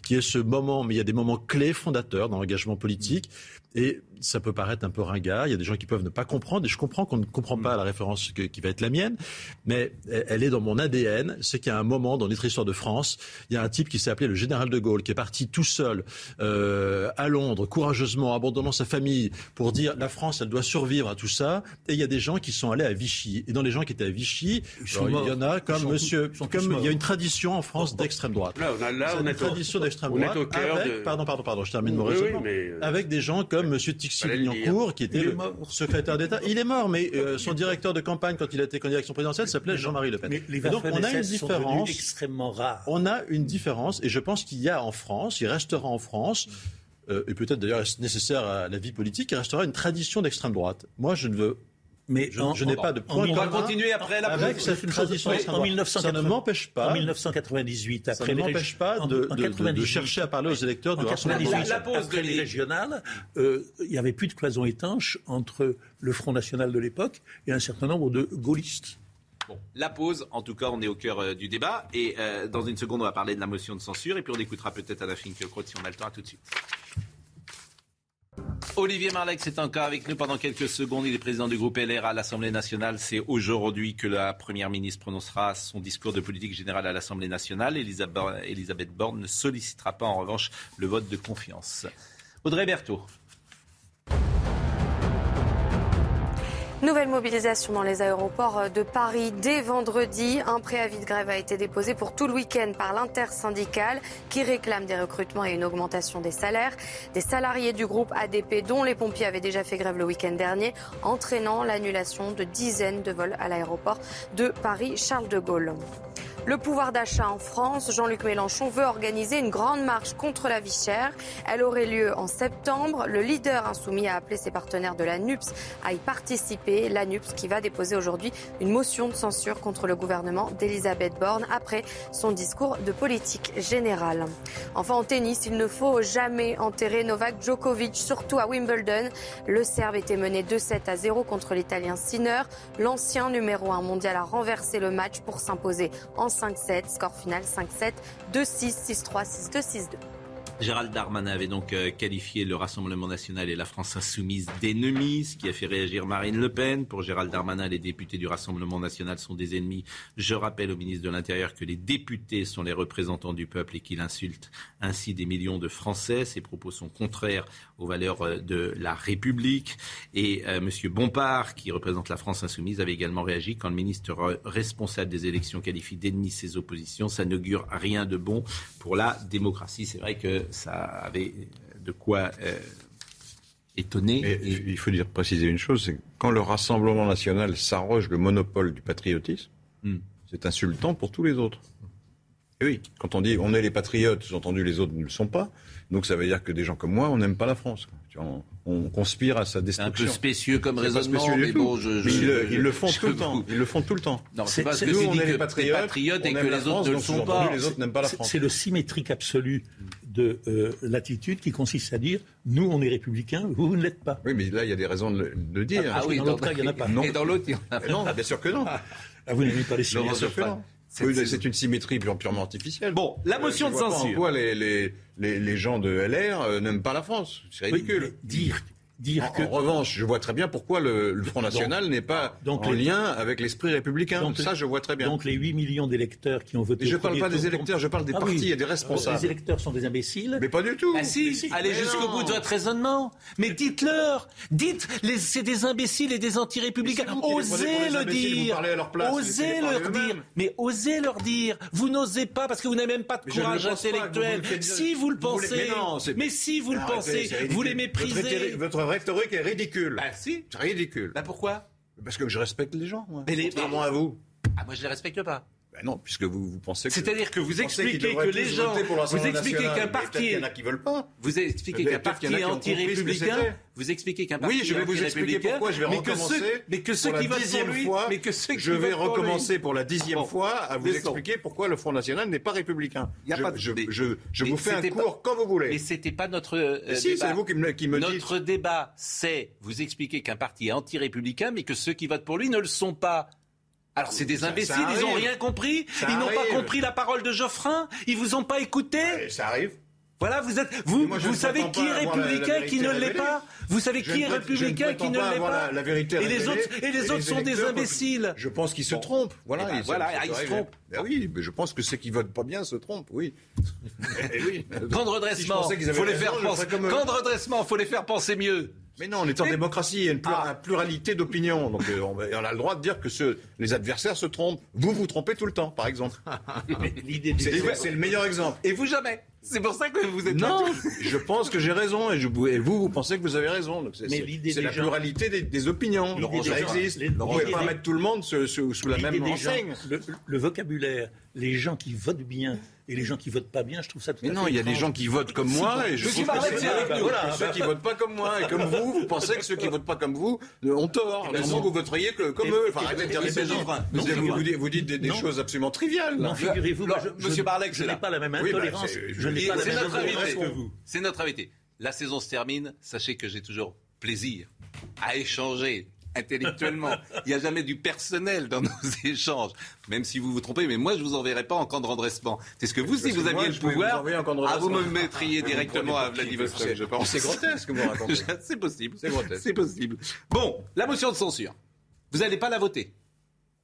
qui est ce moment, mais il y a des moments clés fondateurs dans l'engagement politique. Et ça peut paraître un peu ringard. Il y a des gens qui peuvent ne pas comprendre. Et je comprends qu'on ne comprend pas la référence qui va être la mienne. Mais elle est dans mon ADN. C'est qu'il y a un moment dans notre histoire de France, il y a un type qui s'est appelé le général de Gaulle, qui est parti tout seul euh, à Londres, courageusement, abandonnant sa famille, pour dire la France, elle doit survivre à tout ça. Et il y a des gens qui sont allés à Vichy. Et dans les gens qui étaient à Vichy, il y en a comme Monsieur, comme il y a une tradition en France d'extrême droite. Là, on a là, on une tradition d'extrême droite. Avec, pardon, pardon, pardon, je termine mon raisonnement. Euh, avec des gens comme Monsieur Tixi-Lignancourt, qui était le secrétaire d'État. Il est mort, mais euh, son directeur de campagne, quand il a été candidat à l'élection présidentielle, s'appelait Jean-Marie Le Pen. et donc, on a une différence. extrêmement rare. On a une différence, et je pense qu'il y a en France, il restera en France, euh, et peut-être d'ailleurs nécessaire à la vie politique, il restera une tradition d'extrême droite. Moi, je ne veux mais je, n'ai pas de point. On va continuer après la avec cette tradition. En 1900, ça ne m'empêche pas. En 1998, après ça ne m'empêche pas de, de, de, chercher à parler aux électeurs du Rassemblement national. La, pause après les régionales, euh, il n'y avait plus de cloison étanche entre le Front national de l'époque et un certain nombre de gaullistes. Bon, la pause, en tout cas, on est au cœur euh, du débat. Et euh, dans une seconde, on va parler de la motion de censure. Et puis on écoutera peut-être Anna Finkielkraut si on a le temps. À tout de suite. Olivier Marleix est encore avec nous pendant quelques secondes. Il est président du groupe LR à l'Assemblée nationale. C'est aujourd'hui que la Première ministre prononcera son discours de politique générale à l'Assemblée nationale. Elisabeth Borne ne sollicitera pas en revanche le vote de confiance. Audrey Berthaud. Nouvelle mobilisation dans les aéroports de Paris dès vendredi. Un préavis de grève a été déposé pour tout le week-end par l'intersyndicale qui réclame des recrutements et une augmentation des salaires. Des salariés du groupe ADP dont les pompiers avaient déjà fait grève le week-end dernier, entraînant l'annulation de dizaines de vols à l'aéroport de Paris-Charles de Gaulle. Le pouvoir d'achat en France, Jean-Luc Mélenchon veut organiser une grande marche contre la vie chère. Elle aurait lieu en septembre. Le leader insoumis a appelé ses partenaires de la NUPS à y participer. La NUPS qui va déposer aujourd'hui une motion de censure contre le gouvernement d'Elisabeth Borne après son discours de politique générale. Enfin, en tennis, il ne faut jamais enterrer Novak Djokovic, surtout à Wimbledon. Le Serbe était mené 2-7 à 0 contre l'Italien Sinner. L'ancien numéro 1 mondial a renversé le match pour s'imposer en 5-7. Score final 5-7, 2-6, 6-3, 6-2, 6-2. Gérald Darmanin avait donc euh, qualifié le Rassemblement national et la France insoumise d'ennemis, ce qui a fait réagir Marine Le Pen. Pour Gérald Darmanin, les députés du Rassemblement national sont des ennemis. Je rappelle au ministre de l'Intérieur que les députés sont les représentants du peuple et qu'il insulte ainsi des millions de Français. Ces propos sont contraires aux valeurs euh, de la République. Et euh, M. Bompard, qui représente la France insoumise, avait également réagi quand le ministre responsable des élections qualifie d'ennemis ses oppositions. Ça n'augure rien de bon pour la démocratie. C'est vrai que ça avait de quoi euh, étonner. Il faut dire préciser une chose, c'est quand le Rassemblement national s'arroge le monopole du patriotisme, hmm. c'est insultant pour tous les autres. Et oui, quand on dit on est les patriotes, sous-entendu les autres ne le sont pas, donc ça veut dire que des gens comme moi, on n'aime pas la France. On, conspire à sa destruction. Un peu spécieux comme raisonnement, mais bon, je, ils, le, font tout le temps. Ils le font tout le temps. Non, c'est parce que nous, on est les patriotes, et que les autres ne le sont pas. Les autres n'aiment pas la France. C'est le symétrique absolu de euh, l'attitude qui consiste à dire nous, on est républicains, vous, vous ne l'êtes pas. Oui, mais là, il y a des raisons de le dire. Ah, oui, dans l'autre cas, il n'y en a pas. Et dans l'autre, il y en a pas. Non, bien sûr que non. Ah, vous n'aimez pas les symétries. C'est une symétrie purement artificielle. Bon, la euh, motion de censure. Pourquoi les, les, les, les, gens de LR euh, n'aiment pas la France C'est ridicule. dire dire en, que... en revanche, je vois très bien pourquoi le, Front National n'est pas donc en lien avec l'esprit républicain. Donc, ça, je vois très bien. Donc les 8 millions d'électeurs qui ont voté. je ne parle pas des électeurs, je parle des ah partis et des responsables. Les électeurs sont des imbéciles. Mais pas du tout. Ah si, allez jusqu'au bout de votre raisonnement. Mais dites-leur, dites, c'est des imbéciles et des anti-républicains. Osez le dire. osez leur dire. Mais osez leur dire. Vous n'osez pas parce que vous n'avez même pas de courage intellectuel. Si vous le pensez, mais si vous le pensez, vous les méprisez rhétorique est ridicule. Bah si. C'est ridicule. Bah pourquoi? Parce que je respecte les gens, moi. Mais les, Contrairement à vous. Ah, moi je les respecte pas. Ben non, puisque vous, vous pensez que. C'est-à-dire que vous expliquez que les gens. Vous expliquez qu'un parti. Il y en a qui veulent pas. Vous expliquez qu'un parti est anti-républicain. Vous expliquez qu'un parti. Oui, je vais vous expliquer pourquoi. Je vais recommencer. Mais que ceux qui votent pour lui. Mais que ceux qui Je vais recommencer pour la dixième fois à vous expliquer pourquoi le Front National n'est pas républicain. Je vous fais un cours quand vous voulez. Mais c'était pas notre. Euh, si, c'est vous qui me dites. Notre débat, c'est vous expliquer qu'un parti est anti-républicain, mais que ceux qui votent pour lui ne le sont pas. Alors c'est des imbéciles, ils n'ont rien compris, ils n'ont pas compris la parole de Geoffrin, ils vous ont pas écouté. ça arrive. Voilà, vous êtes, vous, vous savez qui est républicain, qui ne l'est pas. Vous savez qui est républicain, qui ne l'est pas. La, vérité et les autres, et les autres sont des imbéciles. Je pense qu'ils se trompent. Voilà, eh ben, voilà, ils se trompent. Ben oui, mais je pense que ceux qui votent pas bien se trompent. Oui. [LAUGHS] Eh oui. Quand de redressement, faut les faire penser. Quand de redressement, faut les faire penser mieux. Mais non, on est en démocratie, il y a une, ah. pluralité d'opinions. Donc euh, on, a le droit de dire que les adversaires se trompent. Vous vous trompez tout le temps, par exemple. [LAUGHS] c'est le meilleur exemple. Et vous jamais. C'est pour ça que vous êtes Non, je pense que j'ai raison et, vous, vous, pensez que vous avez raison. C'est la pluralité des, opinions. ça existe. Vous ne pouvez pas mettre tout le monde sous, la même enseigne. le, vocabulaire, les gens qui votent bien et les gens qui votent pas bien, je trouve ça tout Mais non, il y a des gens qui votent comme moi et je, trouve que c'est voilà, ceux qui votent pas comme moi et comme vous, vous pensez que ceux qui votent pas comme vous ont tort. Sinon, vous voteriez comme eux. Enfin, arrêtez de dire des Vous dites des choses absolument triviales. Non, figurez-vous, Monsieur Barlec, je n'ai pas la même intolérance. Je n'ai pas la même intolérance que vous. C'est notre invité. La saison se termine. Sachez que j'ai toujours plaisir à échanger intellectuellement. Il n'y a jamais du personnel dans nos [LAUGHS] échanges, même si vous vous trompez. Mais moi, je vous enverrai pas en camp de redressement. C'est ce que vous, si vous aviez le pouvoir, vous, ah, vous me mettriez [LAUGHS] directement à Vladivostok. Je pense. C'est grotesque, vous racontez. [LAUGHS] C'est possible. C'est grotesque. C'est possible. Bon, la motion de censure. Vous n'allez pas la voter.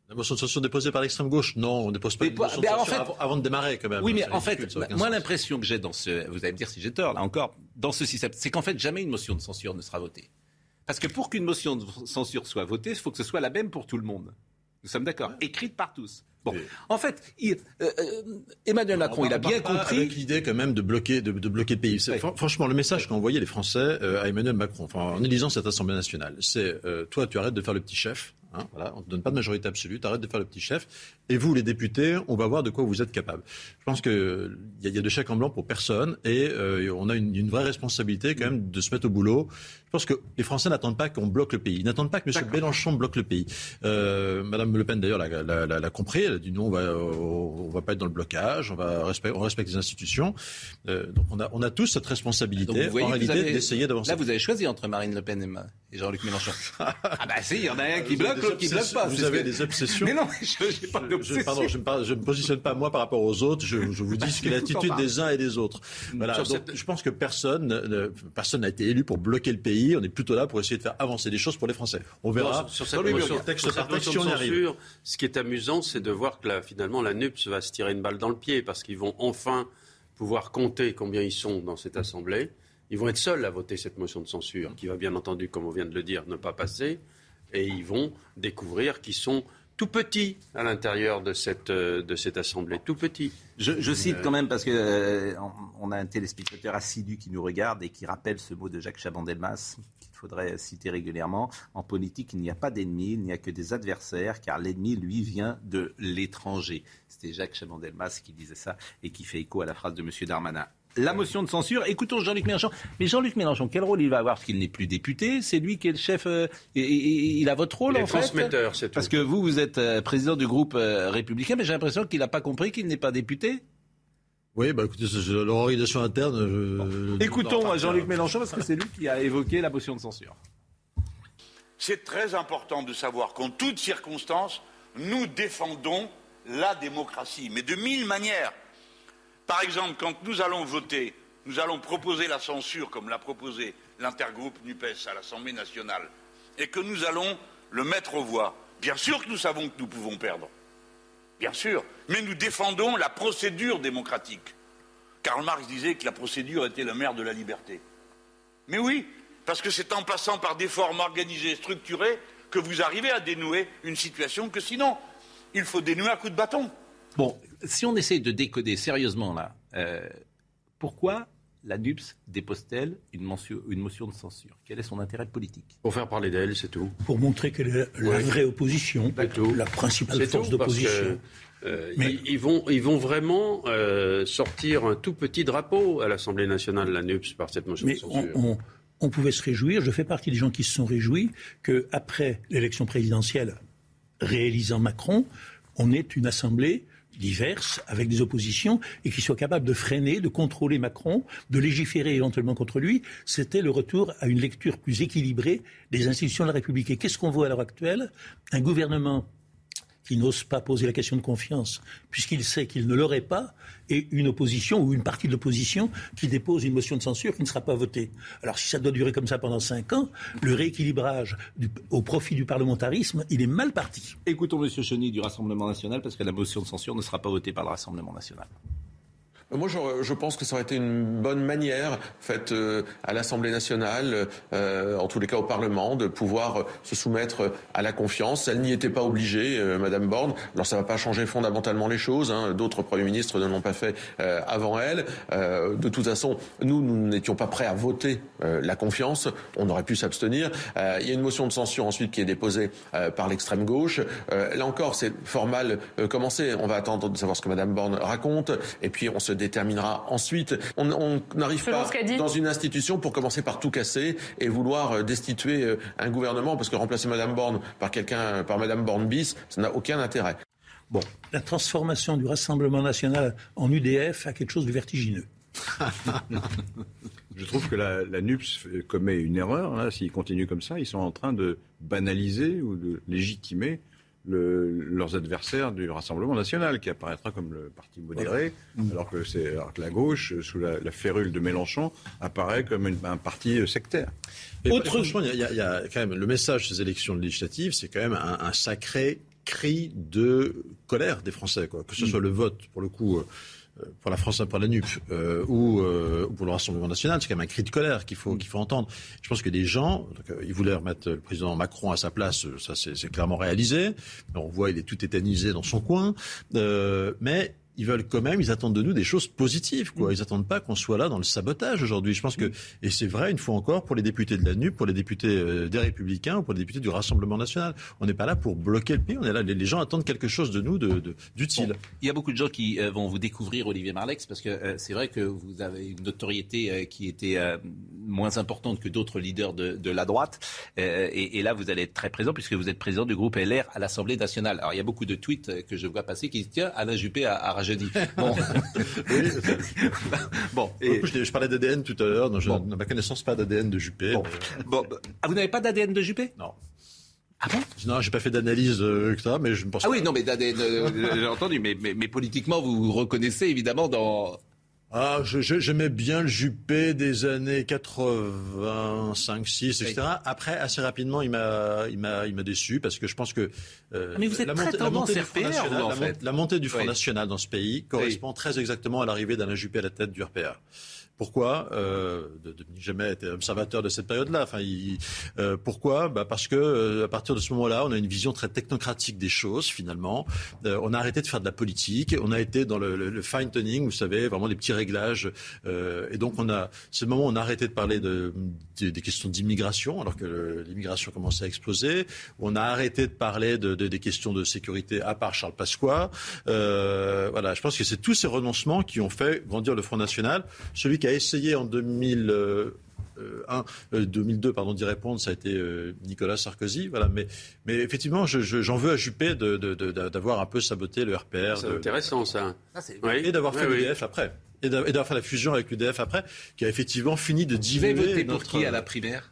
La motion de censure déposée par l'extrême gauche Non, on ne dépose pas une motion de censure avant, de démarrer quand même. Oui, mais en fait, moi l'impression que j'ai dans ce... Vous allez me dire si j'ai tort, là encore, dans ce système, c'est qu'en fait jamais une motion de censure ne sera votée. Parce que pour qu'une motion de censure soit votée, il faut que ce soit la même pour tout le monde. Nous sommes d'accord Écrite par tous. Bon, en fait, euh, euh, Emmanuel Macron, il a bien compris. Avec l'idée quand même de bloquer, de, bloquer le pays. Franchement, le message qu'ont envoyé les Français euh, à Emmanuel Macron, en élisant cette Assemblée nationale, c'est toi, tu arrêtes de faire le petit chef. Hein, voilà, on ne te donne pas de majorité absolue, tu arrêtes de faire le petit chef. Et vous, les députés, on va voir de quoi vous êtes capables. Je pense qu'il y, y, a de chèques en blanc pour personne et on a une, une, vraie responsabilité quand même de se mettre au boulot. Je pense que les Français n'attendent pas qu'on bloque le pays. Ils n'attendent pas que M. Mélenchon bloque le pays. Euh, Madame Le Pen, d'ailleurs, l'a compris. Elle a dit non, on va, on va pas être dans le blocage. On va on respecte les institutions. Euh, donc on a, on a tous cette responsabilité, en réalité, d'essayer d'avancer. Là, vous avez choisi entre Marine Le Pen et, Jean-Luc Mélenchon. [LAUGHS] ah bah si, il y en a un qui bloque, l'autre qui bloque pas. Vous avez des obsessions. Mais non, je n'ai pas d'obsession. Pardon, je ne me positionne pas moi par rapport aux autres. Je, je vous [LAUGHS] dis ce qu'est l'attitude des uns et des autres. Voilà. Donc, je pense que personne, personne n'a été élu pour bloquer le pays. On est plutôt là pour essayer de faire avancer des choses pour les Français. On verra sur, cette motion, texte par texte si on arrive. Ce qui est amusant, c'est de voir que finalement la NUPS va se tirer une balle dans le pied parce qu'ils vont enfin pouvoir compter combien ils sont dans cette Assemblée. Ils vont être seuls à voter cette motion de censure, qui va bien entendu, comme on vient de le dire, ne pas passer. Et ils vont découvrir qu'ils sont tout petits à l'intérieur de cette, euh, de cette assemblée, tout petits. Je, cite quand même parce que euh, on a un téléspectateur assidu qui nous regarde et qui rappelle ce mot de Jacques Chaban-Delmas faudrait citer régulièrement. En politique, il n'y a pas d'ennemis, il n'y a que des adversaires, car l'ennemi, lui, vient de l'étranger. C'était Jacques Chaban-Delmas qui disait ça et qui fait écho à la phrase de M. Darmanin la motion de censure. Écoutons Jean-Luc Mélenchon. Mais Jean-Luc Mélenchon, quel rôle il va avoir? Parce qu'il n'est plus député. C'est lui qui est le chef. Euh, il a votre rôle, en fait? c'est tout. Parce que vous, vous êtes euh, président du groupe euh, républicain, mais j'ai l'impression qu'il n'a pas compris qu'il n'est pas député. Oui, bah écoutez, c'est l'organisation interne. Écoutons Jean-Luc Mélenchon parce que c'est lui qui a évoqué la motion de censure. C'est très important de savoir qu'en toutes circonstances, nous défendons la démocratie, mais de mille manières. Par exemple, quand nous allons voter, nous allons proposer la censure, comme l'a proposé l'intergroupe NUPES à l'Assemblée nationale, et que nous allons le mettre aux voix. Bien sûr que nous savons que nous pouvons perdre. Bien sûr. Mais nous défendons la procédure démocratique. Karl Marx disait que la procédure était la mère de la liberté. Mais oui, parce que c'est en passant par des formes organisées, structurées, que vous arrivez à dénouer une situation que sinon, il faut dénouer à coup de bâton. Bon, si on essaye de décoder sérieusement là, euh, pourquoi la NUPS dépose-t-elle une, motion de censure? Quel est son intérêt politique? Pour faire parler d'elle, c'est tout. Pour montrer qu'elle est la vraie opposition, la principale force d'opposition. Euh, Mais... ils, vont, ils vont vraiment euh, sortir un tout petit drapeau à l'Assemblée nationale, la NUPS, par cette motion de censure. On, on, pouvait se réjouir, je fais partie des gens qui se sont réjouis qu'après l'élection présidentielle réalisant Macron, on ait une Assemblée diverses, avec des oppositions, et qui soit capable de freiner, de contrôler Macron, de légiférer éventuellement contre lui, c'était le retour à une lecture plus équilibrée des institutions de la République. Et qu'est-ce qu'on voit à l'heure actuelle? Un gouvernement qui n'ose pas poser la question de confiance, puisqu'il sait qu'il ne l'aurait pas, et une opposition ou une partie de l'opposition qui dépose une motion de censure qui ne sera pas votée. Alors si ça doit durer comme ça pendant cinq ans, le rééquilibrage au profit du parlementarisme, il est mal parti. Écoutons M. Cheny du Rassemblement national, parce que la motion de censure ne sera pas votée par le Rassemblement national. Moi, je, pense que ça aurait été une bonne manière faite euh, à l'Assemblée nationale, euh, en tous les cas au Parlement, de pouvoir euh, se soumettre à la confiance. Elle n'y était pas obligée, Madame Borne. Alors, ça ne va pas changer fondamentalement les choses. Hein. D'autres premiers ministres ne l'ont pas fait avant elle. de toute façon, nous, nous n'étions pas prêts à voter la confiance. On aurait pu s'abstenir. il y a une motion de censure ensuite qui est déposée par l'extrême gauche. là encore, c'est formal commencé. On va attendre de savoir ce que Madame Borne raconte, et puis on se déterminera ensuite. On n'arrive pas dans une institution pour commencer par tout casser et vouloir euh, destituer euh, un gouvernement parce que remplacer Madame Borne par quelqu'un, par Madame Borne bis, ça n'a aucun intérêt. Bon, la transformation du Rassemblement national en UDF a quelque chose de vertigineux. [LAUGHS] Je trouve que la, la NUPS commet une erreur. S'ils continuent comme ça, ils sont en train de banaliser ou de légitimer leurs adversaires du Rassemblement national, qui apparaîtra comme le parti modéré, alors, que c'est, la gauche, sous la, férule de Mélenchon, apparaît comme un parti euh, sectaire. Autre... Franchement, il y, a quand même le message de ces élections législatives, c'est quand même un, sacré cri de colère des Français, quoi. que ce mm. soit le vote, pour le coup. Euh, pour la France, pour la NUP, euh, ou, euh, pour le Rassemblement national, c'est quand même un cri de colère qu'il faut, qu'il faut entendre. Je pense que des gens, ils voulaient remettre le président Macron à sa place, ça c'est clairement réalisé. On voit, il est tout étanisé dans son coin. mais ils veulent quand même, ils attendent de nous des choses positives, quoi. Ils attendent pas qu'on soit là dans le sabotage aujourd'hui. Je pense que, et c'est vrai une fois encore pour les députés de la NUP, pour les députés euh, des Républicains ou pour les députés du Rassemblement National. On n'est pas là pour bloquer le pays. On est là, les, gens attendent quelque chose de nous d'utile. De, il y a beaucoup de gens qui euh, vont vous découvrir Olivier Marlex parce que euh, c'est vrai que vous avez une notoriété qui était moins importante que d'autres leaders de, la droite. Et, et, là, vous allez être très présent puisque vous êtes président du groupe LR à l'Assemblée nationale. Alors il y a beaucoup de tweets que je vois passer qui disent tiens Alain Juppé a, a jeudi. [LAUGHS] Bon. [LAUGHS] bon. Et... je, parlais d'ADN tout à l'heure. Je n'ai ma connaissance pas d'ADN de Juppé. Bon. bon. Ah, vous n'avez pas d'ADN de Juppé? Non. Ah bon? Non, j'ai pas fait d'analyse, euh, etc., mais je ne pense ah pas. Ah oui, non, mais d'ADN, euh, [LAUGHS] j'ai entendu, mais, mais, mais, politiquement, vous vous reconnaissez évidemment dans, ah, j'aimais bien le Juppé des années 85, 6, etc. Après, assez rapidement, il m'a, il m'a, il m'a déçu parce que je pense que euh, mais vous êtes la, montée, la, montée, fait. la, montée du Front National dans ce pays correspond très exactement à l'arrivée d'Alain Juppé à la tête du RPA. Pourquoi euh, de, jamais été observateur de cette période-là. Enfin, euh, pourquoi? Bah Parce que euh, à partir de ce moment-là, on a une vision très technocratique des choses. Finalement, euh, on a arrêté de faire de la politique. On a été dans le, fine tuning, vous savez, vraiment des petits réglages. Et donc, on a, ce moment, on a arrêté de parler de, des questions d'immigration, alors que l'immigration commençait à exploser. On a arrêté de parler de, des questions de sécurité, à part Charles Pasqua. voilà, je pense que c'est tous ces renoncements qui ont fait grandir le Front National. Celui a essayé en 2001, 2002 euh, pardon d'y répondre, ça a été euh, Nicolas Sarkozy. Voilà, mais mais effectivement, j'en veux à Juppé d'avoir un peu saboté le RPR. C'est intéressant ça. Et d'avoir fait l'UDF après. Et d'avoir fait la fusion avec l'UDF après, qui a effectivement fini de diluer. Vous avez voté pour qui à la primaire?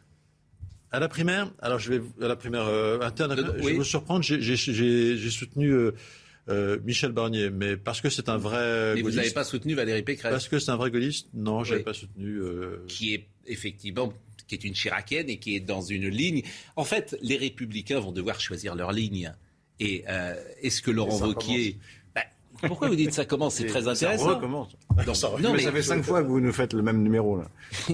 À la primaire, alors je vais à la primaire euh, interne. je vais vous surprendre. J'ai soutenu euh, Michel Barnier, mais parce que c'est un vrai. Mais vous n'avez pas soutenu Valérie Pécresse Parce que c'est un vrai gaulliste Non, je n'avais pas soutenu. Euh... Qui est effectivement qui est une chiracienne et qui est dans une ligne. En fait, les Républicains vont devoir choisir leur ligne. Et euh, est-ce que Laurent Wauquiez pourquoi vous dites ça commence C'est très intéressant. Ça recommence. Non, mais, ça fait cinq fois que vous nous faites le même numéro là.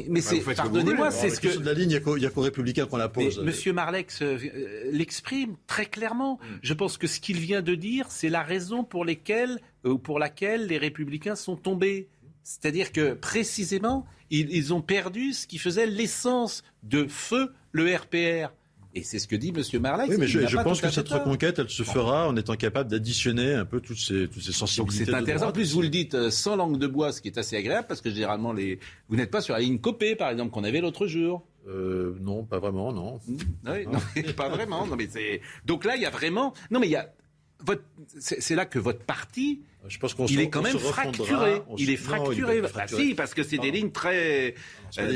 mais c'est, pardonnez-moi, c'est ce que de la ligne, il n'y a qu'aux républicains qu'on la pose. Monsieur Marlex euh, euh, l'exprime très clairement. Mm. Je pense que ce qu'il vient de dire, c'est la raison pour lesquelles, euh, pour laquelle les républicains sont tombés. C'est-à-dire que précisément, ils ont perdu ce qui faisait l'essence de feu le RPR. Et c'est ce que dit M. Marleix. Oui, mais je, pense que cette reconquête, elle se fera en étant capable d'additionner un peu toutes ces, toutes ces sensibilités. C'est intéressant. En plus, vous le dites euh, sans langue de bois, ce qui est assez agréable, parce que généralement, les... vous n'êtes pas sur la ligne copée, par exemple, qu'on avait l'autre jour. Euh, non, pas vraiment, non. Mmh. Oui, non, [LAUGHS] pas vraiment. Non, mais. Donc là, il y a vraiment. Non, mais il y a. C'est là que votre parti je pense qu'on il est quand même fracturé. Il est fracturé. Bah, si, parce que c'est des lignes très. Euh,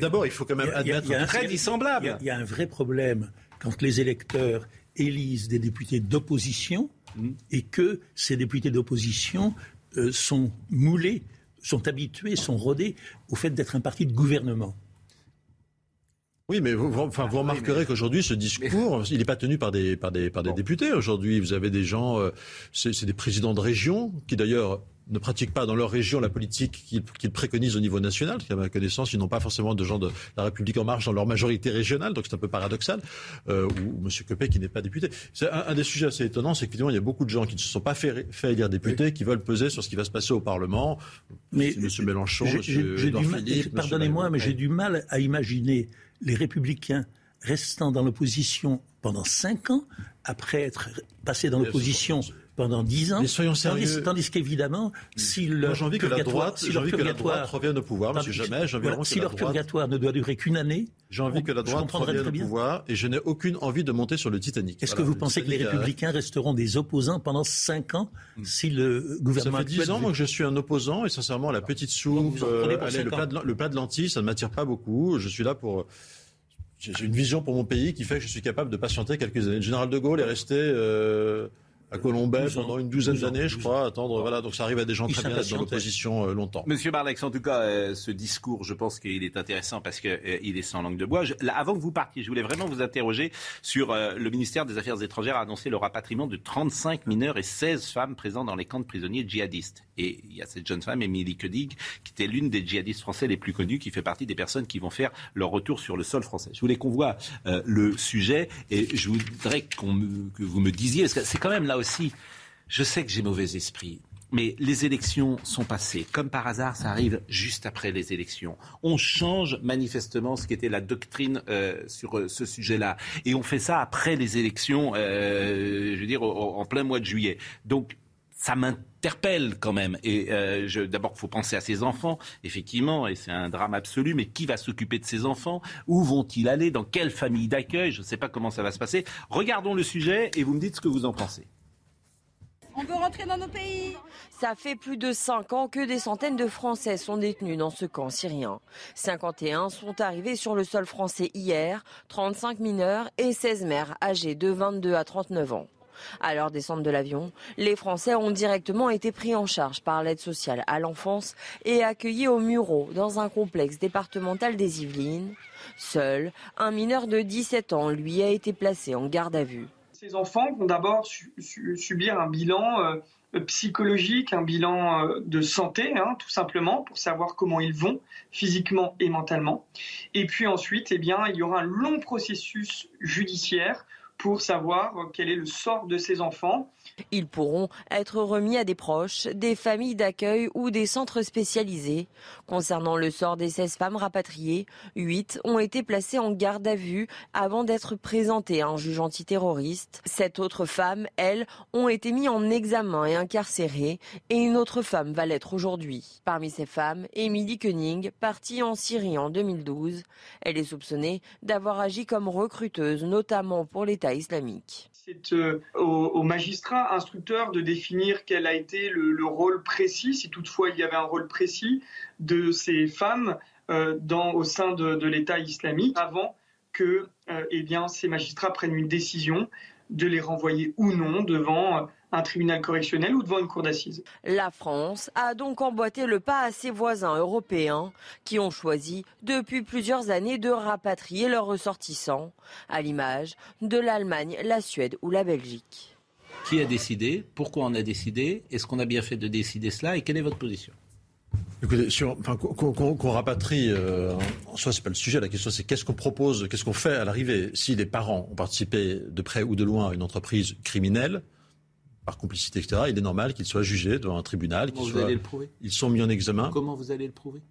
D'abord, il faut quand même admettre. très dissemblable. Il y, a un vrai problème quand les électeurs élisent des députés d'opposition mmh. et que ces députés d'opposition euh, sont moulés, sont habitués, sont rodés au fait d'être un parti de gouvernement. Oui, mais vous, enfin, vous ah, remarquerez qu'aujourd'hui, ce discours, il n'est pas tenu par des, par des, par des députés. Aujourd'hui, vous avez des gens, euh, c'est des présidents de région qui d'ailleurs ne pratiquent pas dans leur région la politique qu'ils préconisent au niveau national, qui à ma connaissance, ils n'ont pas forcément de gens de la République en marche dans leur majorité régionale, donc c'est un peu paradoxal, euh, ou, M. Copé qui n'est pas député. C'est un, des sujets assez étonnants, c'est qu'évidemment, il y a beaucoup de gens qui ne se sont pas fait, fait élire députés, qui veulent peser sur ce qui va se passer au Parlement. Mais M. Mélenchon, M. Pardonnez-moi, mais j'ai du mal à imaginer les républicains restant dans l'opposition pendant cinq ans, après être passés dans l'opposition pendant dix ans. Mais soyons sérieux. Tandis, qu'évidemment, si leur j'ai envie que la droite, si envie que la droite revienne au pouvoir, monsieur Jamais. si leur purgatoire ne doit durer qu'une année, j'ai envie que la droite revienne au pouvoir et je n'ai aucune envie de monter sur le Titanic. Est-ce que vous pensez que les Républicains resteront des opposants pendant cinq ans hmm. si le gouvernement Ça fait dix ans moi, que je suis un opposant et sincèrement, la petite soupe, euh, le, plat de, le plat de lentilles, ça ne m'attire pas beaucoup. Je suis là pour j'ai une vision pour mon pays qui fait que je suis capable de patienter quelques années. Le général de Gaulle est resté euh, à Colombay pendant une douzaine d'années, je crois. Attendre, voilà, donc ça arrive à des gens très bien dans l'opposition euh, longtemps. Monsieur Barlex, en tout cas, euh, ce discours, je pense qu'il est intéressant parce qu'il euh, est sans langue de bois. avant que vous partiez, je voulais vraiment vous interroger sur le ministère des Affaires étrangères a annoncé le rapatriement de 35 mineurs et 16 femmes présents dans les camps de prisonniers djihadistes. Et il y a cette jeune femme, Émilie Kedig, qui était l'une des djihadistes français les plus connus, qui fait partie des personnes qui vont faire leur retour sur le sol français. Je voulais qu'on voit le sujet et je voudrais que vous me disiez, parce que c'est quand même là aussi, je sais que j'ai mauvais esprit, mais les élections sont passées. Comme par hasard, ça arrive juste après les élections. On change manifestement ce qui était la doctrine euh, sur euh, ce sujet-là. Et on fait ça après les élections, euh, je veux dire, en plein mois de juillet. Donc, ça m'interpelle quand même. Et d'abord, il faut penser à ces enfants, effectivement, et c'est un drame absolu. Mais qui va s'occuper de ces enfants? Où vont-ils aller? Dans quelle famille d'accueil? Je ne sais pas comment ça va se passer. Regardons le sujet et vous me dites ce que vous en pensez. On veut rentrer dans nos pays. Ça fait plus de 5 ans que des centaines de Français sont détenus dans ce camp syrien. 51 sont arrivés sur le sol français hier, 35 mineurs et 16 mères âgées de 22 à 39 ans. À leur descente de l'avion, les Français ont directement été pris en charge par l'aide sociale à l'enfance et accueillis au Murau dans un complexe départemental des Yvelines. Seul, un mineur de 17 ans, lui, a été placé en garde à vue. Ces enfants vont d'abord subir un bilan euh, psychologique, un bilan euh, de santé, hein, tout simplement, pour savoir comment ils vont physiquement et mentalement. Et puis ensuite, eh bien, il y aura un long processus judiciaire pour savoir quel est le sort de ces enfants. Ils pourront être remis à des proches, des familles d'accueil ou des centres spécialisés. Concernant le sort des 16 femmes rapatriées, 8 ont été placées en garde à vue avant d'être présentées à un juge antiterroriste. Sept autres femmes, elles, ont été mises en examen et incarcérées et une autre femme va l'être aujourd'hui. Parmi ces femmes, Emily Koenig, partie en Syrie en 2012. Elle est soupçonnée d'avoir agi comme recruteuse, notamment pour l'État islamique. C'est euh, au, magistrat instructeur de définir quel a été le, rôle précis, si toutefois il y avait un rôle précis, de ces femmes euh, dans, au sein de, l'État islamique avant que euh, eh bien, ces magistrats prennent une décision de les renvoyer ou non devant un tribunal correctionnel ou devant une cour d'assises. La France a donc emboîté le pas à ses voisins européens qui ont choisi depuis plusieurs années de rapatrier leurs ressortissants, à l'image de l'Allemagne, la Suède ou la Belgique. Qui a décidé? Pourquoi on a décidé? Est-ce qu'on a bien fait de décider cela? Et quelle est votre position? Écoutez, qu'on rapatrie, euh, en soi, c'est pas le sujet. La question, c'est qu'est-ce qu'on propose, qu'est-ce qu'on fait à l'arrivée? Si les parents ont participé de près ou de loin à une entreprise criminelle, par complicité, etc., il est normal qu'ils soient jugés devant un tribunal. Comment vous allez le prouver? Ils sont mis en examen. Comment vous allez le prouver?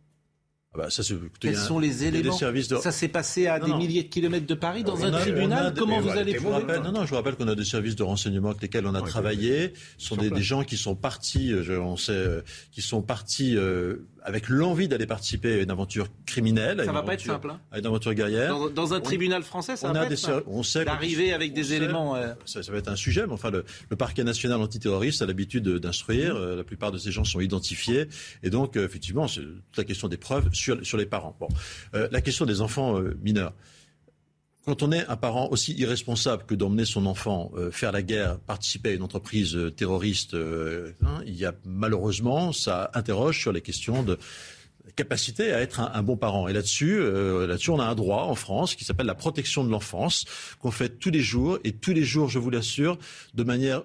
Ah bah ça, Quels sont les éléments Ça s'est passé à des milliers de kilomètres de Paris, dans un tribunal. Comment vous allez prouver Non, non, je vous rappelle qu'on a des services de renseignement avec lesquels on a travaillé. Ce sont des, des, gens qui sont partis, euh, je, on sait, euh, qui sont partis euh, avec l'envie d'aller participer à une aventure criminelle. Ça va pas être simple. Hein. À une aventure guerrière. Dans, un tribunal français, ça va pas être simple. On sait d'arriver avec des éléments. Ça, ça, va être un sujet, mais enfin, le, le parquet national antiterroriste a l'habitude d'instruire. Mmh. La plupart de ces gens sont identifiés, et donc effectivement, c'est toute la question des preuves sur, sur les parents. Bon, euh, la question des enfants euh, mineurs. quand on est un parent aussi irresponsable que d'emmener son enfant euh, faire la guerre, participer à une entreprise terroriste, hein, il y a malheureusement, ça interroge sur les questions de capacité à être un, bon parent. Et là-dessus, là-dessus, on a un droit en France qui s'appelle la protection de l'enfance, qu'on fait tous les jours, et tous les jours, je vous l'assure, de manière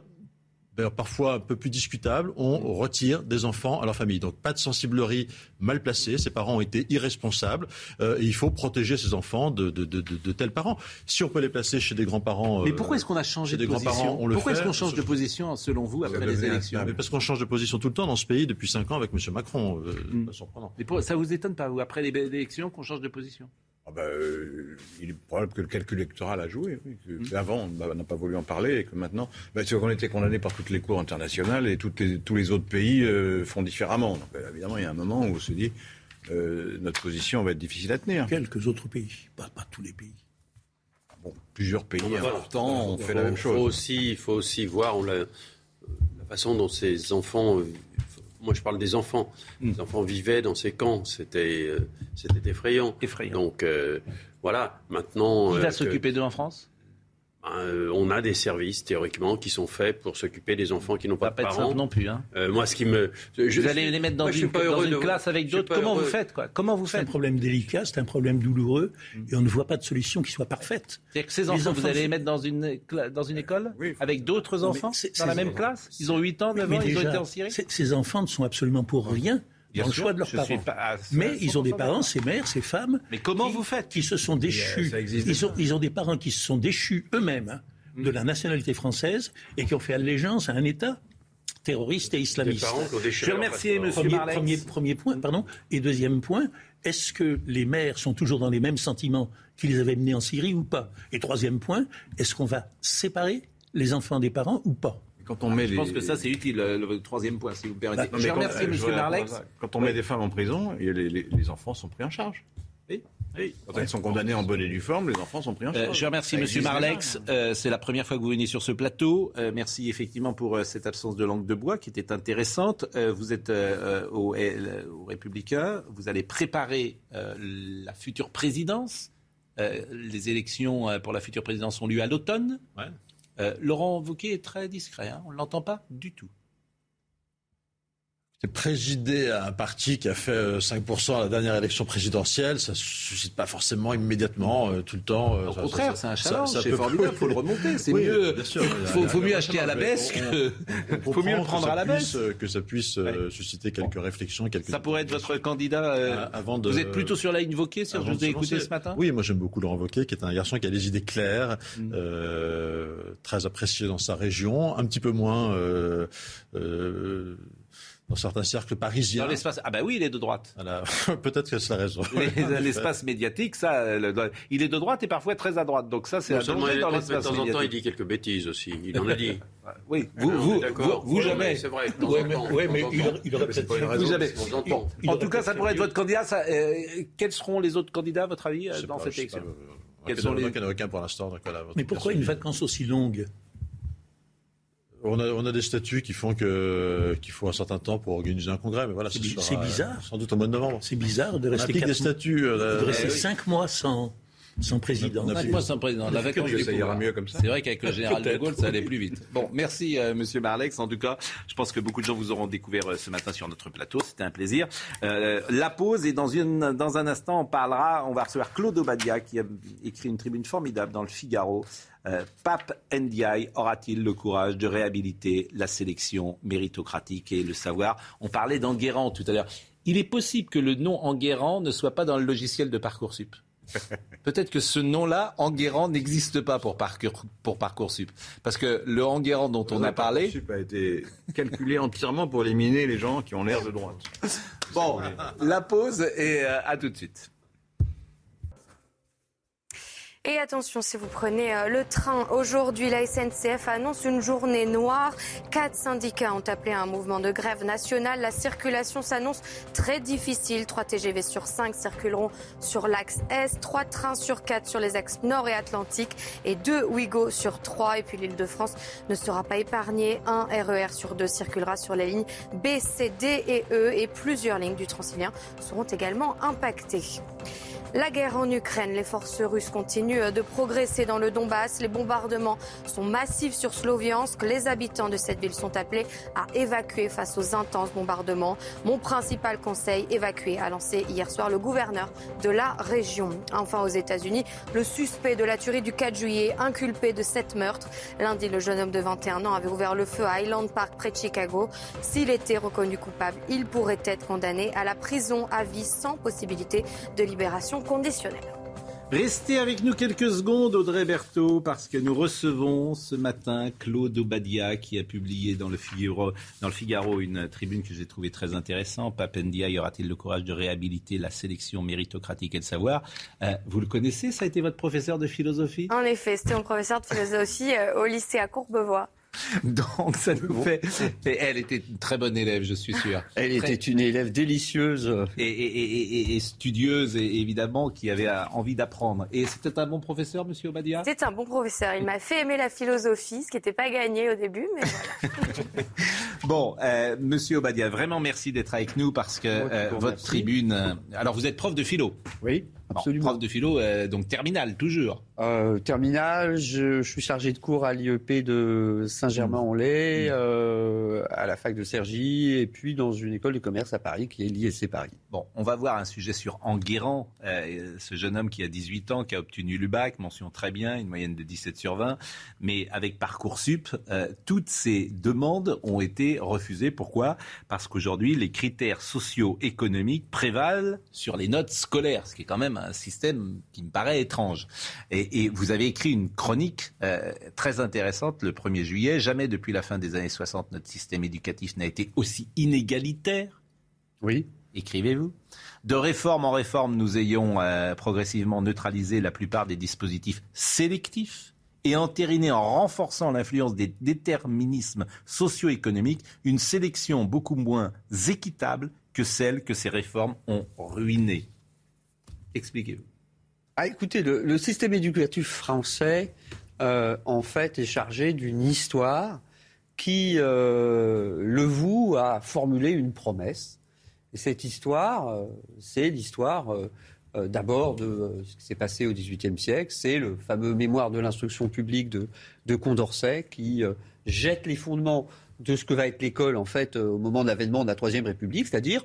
parfois un peu plus discutable, on retire des enfants à leur famille. Donc pas de sensiblerie mal placée, ces parents ont été irresponsables, euh, et il faut protéger ces enfants de, tels parents. Si on peut les placer chez des grands-parents... Mais euh, pourquoi est-ce qu'on a changé de position Pourquoi est-ce qu'on change de position, selon vous, après les élections mais Parce qu'on change de position tout le temps dans ce pays depuis 5 ans avec M. Macron. Euh. Mais ça vous étonne pas, vous, après les élections, qu'on change de position? Ah ben, euh, il est probable que le calcul électoral a joué. Mmh. Avant, on n'a pas voulu en parler et que maintenant, ben, c'est qu'on était condamné par toutes les cours internationales et toutes tous les autres pays euh, font différemment. Donc, euh, évidemment, il y a un moment où on se dit notre position va être difficile à tenir. Quelques autres pays, pas, tous les pays. Bon, plusieurs pays importants ont fait la même chose. aussi, il faut aussi voir la, la façon dont ces enfants moi, je parle des enfants. Hmm. Les enfants vivaient dans ces camps. C'était, euh, c'était effrayant. Effrayant. Donc, euh, voilà. Maintenant. Qui va euh, s'occuper d'eux en France? Euh, on a des services théoriquement qui sont faits pour s'occuper des enfants qui n'ont pas, pas de parents. non plus. Hein. Euh, moi, ce qui me, vous allez les mettre dans une, classe avec d'autres. Comment vous faites quoi? Comment vous faites C'est un problème délicat, c'est un problème douloureux, et on ne voit pas de solution qui soit parfaite. C'est-à-dire que ces enfants, vous allez les mettre dans une dans une école avec d'autres enfants dans la même classe? Ils ont 8 ans, 9 ans, ils ont été en Syrie? Ces enfants ne sont absolument pour rien dans le choix de leurs parents. mais ils ont des parents, ces mères, ces femmes. Mais comment vous faites? Qui se sont déchus. Ils ont, ils ont des parents qui se sont déchus eux-mêmes hein, de la nationalité française et qui ont fait allégeance à un État terroriste et islamiste. Je remercie M. Premier, premier, point, pardon. Et deuxième point, est-ce que les mères sont toujours dans les mêmes sentiments qui les avaient menés en Syrie ou pas? Et troisième point, est-ce qu'on va séparer les enfants des parents ou pas? Quand on met je pense que ça, c'est utile, le, troisième point, si vous permettez. Bah, je remercie M. Marlex. Quand on met des femmes en prison, les, les enfants sont pris en charge. Oui. Oui. Quand elles sont condamnées en bonne et due forme, les enfants sont pris en euh, charge. je remercie M. Marlex. Euh, c'est la première fois que vous venez sur ce plateau. Euh, merci effectivement pour cette absence de langue de bois qui était intéressante. vous êtes au, au Républicain. Vous allez préparer la future présidence. les élections pour la future présidence ont lieu à l'automne. Laurent Wauquiez est très discret. Hein. on ne l'entend pas du tout présider un parti qui a fait 5% euh, à la dernière élection présidentielle, ça ne suscite pas forcément immédiatement euh, tout le temps. Euh, Au contraire, c'est un challenge, c'est formidable, il faut le remonter. C'est mieux. Il faut, mieux acheter à la baisse que. Il faut mieux le prendre à la baisse. que ça puisse susciter quelques réflexions, quelques. Ça pourrait être votre candidat. avant de, vous êtes plutôt sur la ligne si je vous ai écouté ce matin Oui, moi j'aime beaucoup Laurent Wauquiez, qui est un garçon qui a des idées claires, mm. très apprécié dans sa région, un petit peu moins dans certains cercles parisiens. Dans l'espace, ah ben oui, il est de droite. [LAUGHS] Peut-être que c'est la raison. [LAUGHS] [LAUGHS] L'espace médiatique, ça, il est de droite et parfois très à droite. Donc ça, c'est un danger dans l'espace De temps en temps, il dit quelques bêtises aussi. Il en a dit. oui, vous, vous, vous, jamais. C'est vrai. Oui, mais il, aurait peut-être Vous jamais. En tout cas, ça pourrait être votre candidat. Euh, quels seront les autres candidats, à votre avis, dans cette élection Quels sont les... Il n'y en a aucun pour l'instant. Mais pourquoi une vacance aussi longue on a, on a, des statuts qui font que qu'il faut un certain temps pour organiser un congrès, mais voilà, c'est bizarre. Sans doute au mois de novembre. C'est bizarre de rester des statuts. Euh, de rester cinq mois sans sans président. Cinq mois sans président. La vacance, ça ira mieux comme ça. C'est vrai qu'avec le [LAUGHS] général de Gaulle, ça allait plus vite. Bon, merci euh, Monsieur Marlex. En tout cas, je pense que beaucoup de gens vous auront découvert euh, ce matin sur notre plateau. C'était un plaisir. Euh, la pause et dans une dans un instant, on parlera. On va recevoir Claude Obadia qui a écrit une tribune formidable dans le Figaro euh, Pape Ndiaye aura-t-il le courage de réhabiliter la sélection méritocratique et le savoir? On parlait d'Enguerrand tout à l'heure. Il est possible que le nom Enguerrand ne soit pas dans le logiciel de Parcoursup. Peut-être que ce nom-là, Enguerrand, n'existe pas pour, pour, Parcoursup. Parce que le Enguerrand dont on a parlé. Parcoursup a été calculé entièrement pour éliminer les gens qui ont l'air de droite. Bon, la pause et euh, à tout de suite. Et attention, si vous prenez euh, le train aujourd'hui, la SNCF annonce une journée noire. Quatre syndicats ont appelé un mouvement de grève nationale. La circulation s'annonce très difficile. Trois TGV sur cinq circuleront sur l'axe Est, trois trains sur quatre sur les axes Nord et Atlantique et deux Ouigo sur trois. Et puis l'île de France ne sera pas épargnée. Un RER e sur deux circulera sur les lignes B, C, D et E et plusieurs lignes du Transilien seront également impactées. La guerre en Ukraine, les forces russes continuent de progresser dans le Donbass. Les bombardements sont massifs sur Sloviansk. Les habitants de cette ville sont appelés à évacuer face aux intenses bombardements. Mon principal conseil, évacuer, a lancé hier soir le gouverneur de la région. Enfin, aux États-Unis, le suspect de la tuerie du 4 juillet, inculpé de sept meurtres. Lundi, le jeune homme de 21 ans avait ouvert le feu à Highland Park près de Chicago. S'il était reconnu coupable, il pourrait être condamné à la prison à vie sans possibilité de libération conditionnelle. Restez avec nous quelques secondes, Audrey Berthaud, parce que nous recevons ce matin Claude Obadia qui a publié dans le Figaro, dans le Figaro une tribune que j'ai trouvée très intéressante. Papendia y aura-t-il le courage de réhabiliter la sélection méritocratique et de savoir? Euh, Vous le connaissez Ça a été votre professeur de philosophie? En effet, c'était mon professeur de philosophie euh, au lycée à Courbevoie. [LAUGHS] Donc ça nous fait. Et elle était une très bonne élève, je suis sûr. Elle était une élève délicieuse. Et, studieuse, et évidemment, qui avait envie d'apprendre. Et c'était un bon professeur, monsieur Obadia? C'était un bon professeur. Il m'a fait aimer la philosophie, ce qui n'était pas gagné au début, mais voilà. [LAUGHS] bon, euh, monsieur Obadia, vraiment merci d'être avec nous parce que euh, votre tribune. Euh, alors vous êtes prof de philo? Oui. Absolument. prof de philo, donc terminal, toujours. Euh, terminal, je, suis chargé de cours à l'IEP de Saint-Germain-en-Laye, mmh. euh, à la fac de Cergy, et puis dans une école de commerce à Paris qui est l'ISC Paris. Bon, on va voir un sujet sur Enguerrand, euh, ce jeune homme qui a 18 ans, qui a obtenu l'UBAC, mention très bien, une moyenne de 17 sur 20, mais avec Parcoursup, toutes ces demandes ont été refusées. Pourquoi? Parce qu'aujourd'hui, les critères socio-économiques prévalent sur les notes scolaires, ce qui est quand même un système qui me paraît étrange. Et, vous avez écrit une chronique euh, très intéressante le 1er juillet. Jamais depuis la fin des années 60, notre système éducatif n'a été aussi inégalitaire. Oui. Écrivez-vous. De réforme en réforme, nous ayons euh, progressivement neutralisé la plupart des dispositifs sélectifs et entériné en renforçant l'influence des déterminismes socio-économiques une sélection beaucoup moins équitable que celle que ces réformes ont ruinée. Expliquez-vous. Ah, écoutez, le, système éducatif français, euh, en fait, est chargé d'une histoire qui euh, le voue à formuler une promesse. Et cette histoire, euh, c'est l'histoire d'abord de ce qui s'est passé au XVIIIe siècle. C'est le fameux mémoire de l'instruction publique de, de Condorcet qui jette les fondements de ce que va être l'école en fait au moment de l'avènement de la Troisième République, c'est-à-dire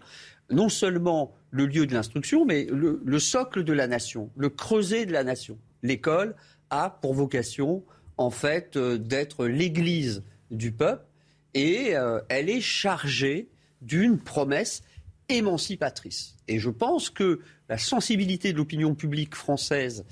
non seulement le lieu de l'instruction, mais le, socle de la nation, le creuset de la nation. L'école a pour vocation, en fait, euh, d'être l'église du peuple et euh, elle est chargée d'une promesse émancipatrice. Et je pense que la sensibilité de l'opinion publique française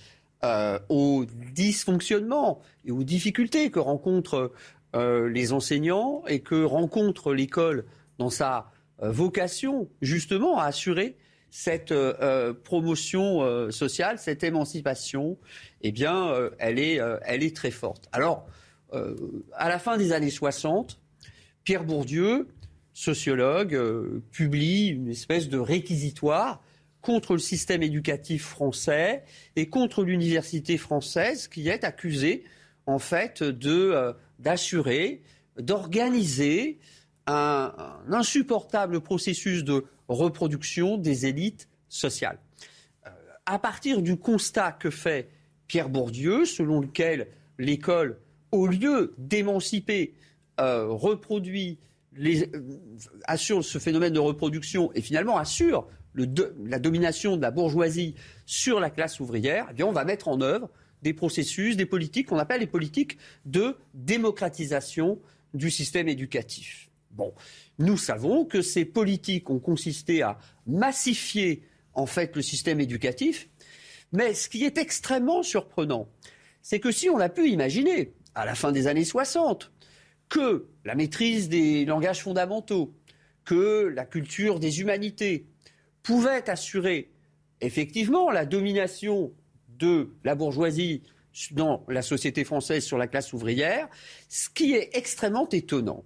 euh, aux dysfonctionnements et aux difficultés que rencontrent les enseignants et que rencontre l'école dans sa vocation justement à assurer cette euh, euh, promotion sociale, cette émancipation, eh bien, elle, est, très forte. Alors, à la fin des années 60, Pierre Bourdieu, sociologue, publie une espèce de réquisitoire contre le système éducatif français et contre l'université française qui est accusée, en fait, d'assurer, d'organiser un, insupportable processus de reproduction des élites sociales. Euh, à partir du constat que fait Pierre Bourdieu, selon lequel l'école, au lieu d'émanciper, euh, reproduit, euh, assure ce phénomène de reproduction et finalement assure la domination de la bourgeoisie sur la classe ouvrière, eh on va mettre en œuvre des processus, des politiques qu'on appelle les politiques de démocratisation du système éducatif. Bon, nous savons que ces politiques ont consisté à massifier en fait le système éducatif, mais ce qui est extrêmement surprenant, c'est que si on a pu imaginer, à la fin des années 60, que la maîtrise des langages fondamentaux, que la culture des humanités pouvait assurer effectivement la domination de la bourgeoisie dans la société française sur la classe ouvrière, ce qui est extrêmement étonnant,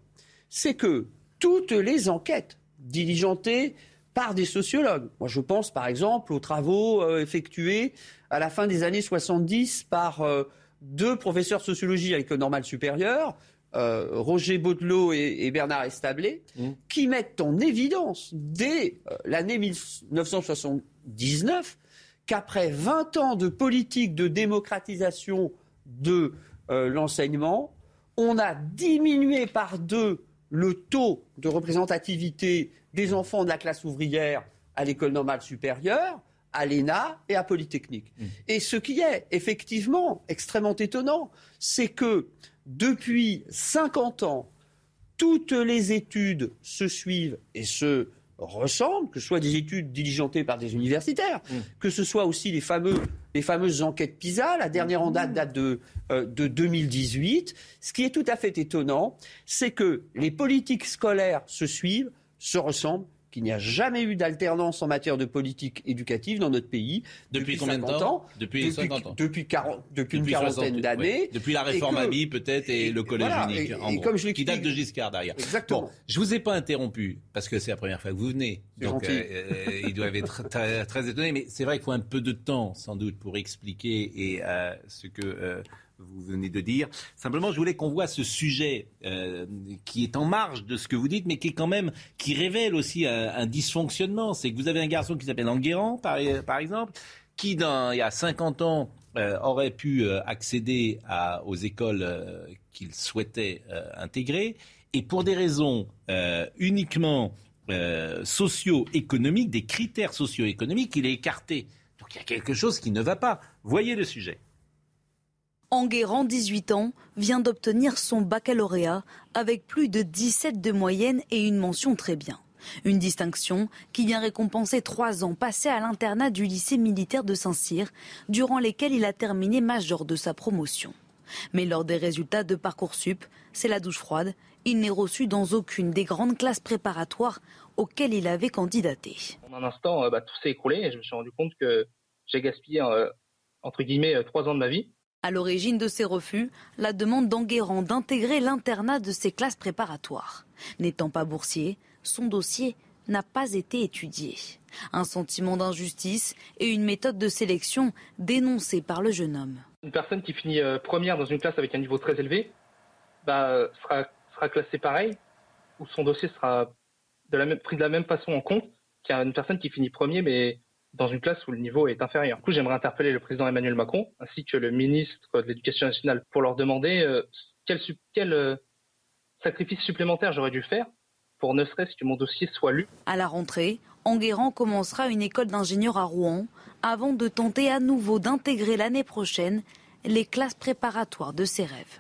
c'est que toutes les enquêtes diligentées par des sociologues, moi je pense par exemple aux travaux euh, effectués à la fin des années 70 par euh, deux professeurs de sociologie à l'école normale supérieure, euh, Roger Baudelot et, Bernard Establé, mmh. qui mettent en évidence dès l'année 1979 qu'après 20 ans de politique de démocratisation de l'enseignement, on a diminué par deux le taux de représentativité des enfants de la classe ouvrière à l'école normale supérieure, à l'ENA et à Polytechnique. Mmh. Et ce qui est effectivement extrêmement étonnant, c'est que depuis 50 ans, toutes les études se suivent et se ressemblent, que ce soit des études diligentées par des universitaires, mmh. que ce soit aussi les, fameux, les fameuses enquêtes PISA. La dernière en date date de, euh, de 2018. Ce qui est tout à fait étonnant, c'est que les politiques scolaires se suivent, se ressemblent qu'il n'y a jamais eu d'alternance en matière de politique éducative dans notre pays. Depuis, combien de temps Depuis, 50 ans. Depuis, depuis, une quarantaine d'années. Depuis la réforme à vie peut-être et, le collège unique, en gros, comme je qui date de Giscard d'ailleurs. Exactement. Bon, je vous ai pas interrompu parce que c'est la première fois que vous venez. Donc euh, euh, ils doivent être très, très étonnés. Mais c'est vrai qu'il faut un peu de temps sans doute pour expliquer et euh, ce que euh, vous venez de dire. Simplement, je voulais qu'on voit ce sujet euh, qui est en marge de ce que vous dites, mais qui est quand même qui révèle aussi un, dysfonctionnement. C'est que vous avez un garçon qui s'appelle Enguerrand, par, par, exemple, qui il y a 50 ans euh, aurait pu euh, accéder aux écoles qu'il souhaitait intégrer, et pour des raisons uniquement socio-économiques, des critères socio-économiques, il est écarté. Donc il y a quelque chose qui ne va pas. Voyez le sujet. Enguerrand, 18 ans, vient d'obtenir son baccalauréat avec plus de 17 de moyenne et une mention très bien. Une distinction qui vient récompenser trois ans passés à l'internat du lycée militaire de Saint-Cyr, durant lesquels il a terminé major de sa promotion. Mais lors des résultats de Parcoursup, c'est la douche froide. Il n'est reçu dans aucune des grandes classes préparatoires auxquelles il avait candidaté. En un instant, euh, bah, tout s'est écroulé et je me suis rendu compte que j'ai gaspillé, euh, entre guillemets, euh, trois ans de ma vie. À l'origine de ces refus, la demande d'Enguerrand d'intégrer l'internat de ses classes préparatoires. N'étant pas boursier, son dossier n'a pas été étudié. Un sentiment d'injustice et une méthode de sélection dénoncée par le jeune homme. Une personne qui finit euh, première dans une classe avec un niveau très élevé bah, sera, classée pareil, ou son dossier sera pris de la même façon en compte qu'une personne qui finit premier mais dans une classe où le niveau est inférieur. Du coup, j'aimerais interpeller le président Emmanuel Macron ainsi que le ministre de l'Éducation nationale pour leur demander euh, quel, quel euh, sacrifice supplémentaire j'aurais dû faire pour ne serait-ce que mon dossier soit lu. À la rentrée, Enguerrand commencera une école d'ingénieur à Rouen avant de tenter à nouveau d'intégrer l'année prochaine les classes préparatoires de ses rêves.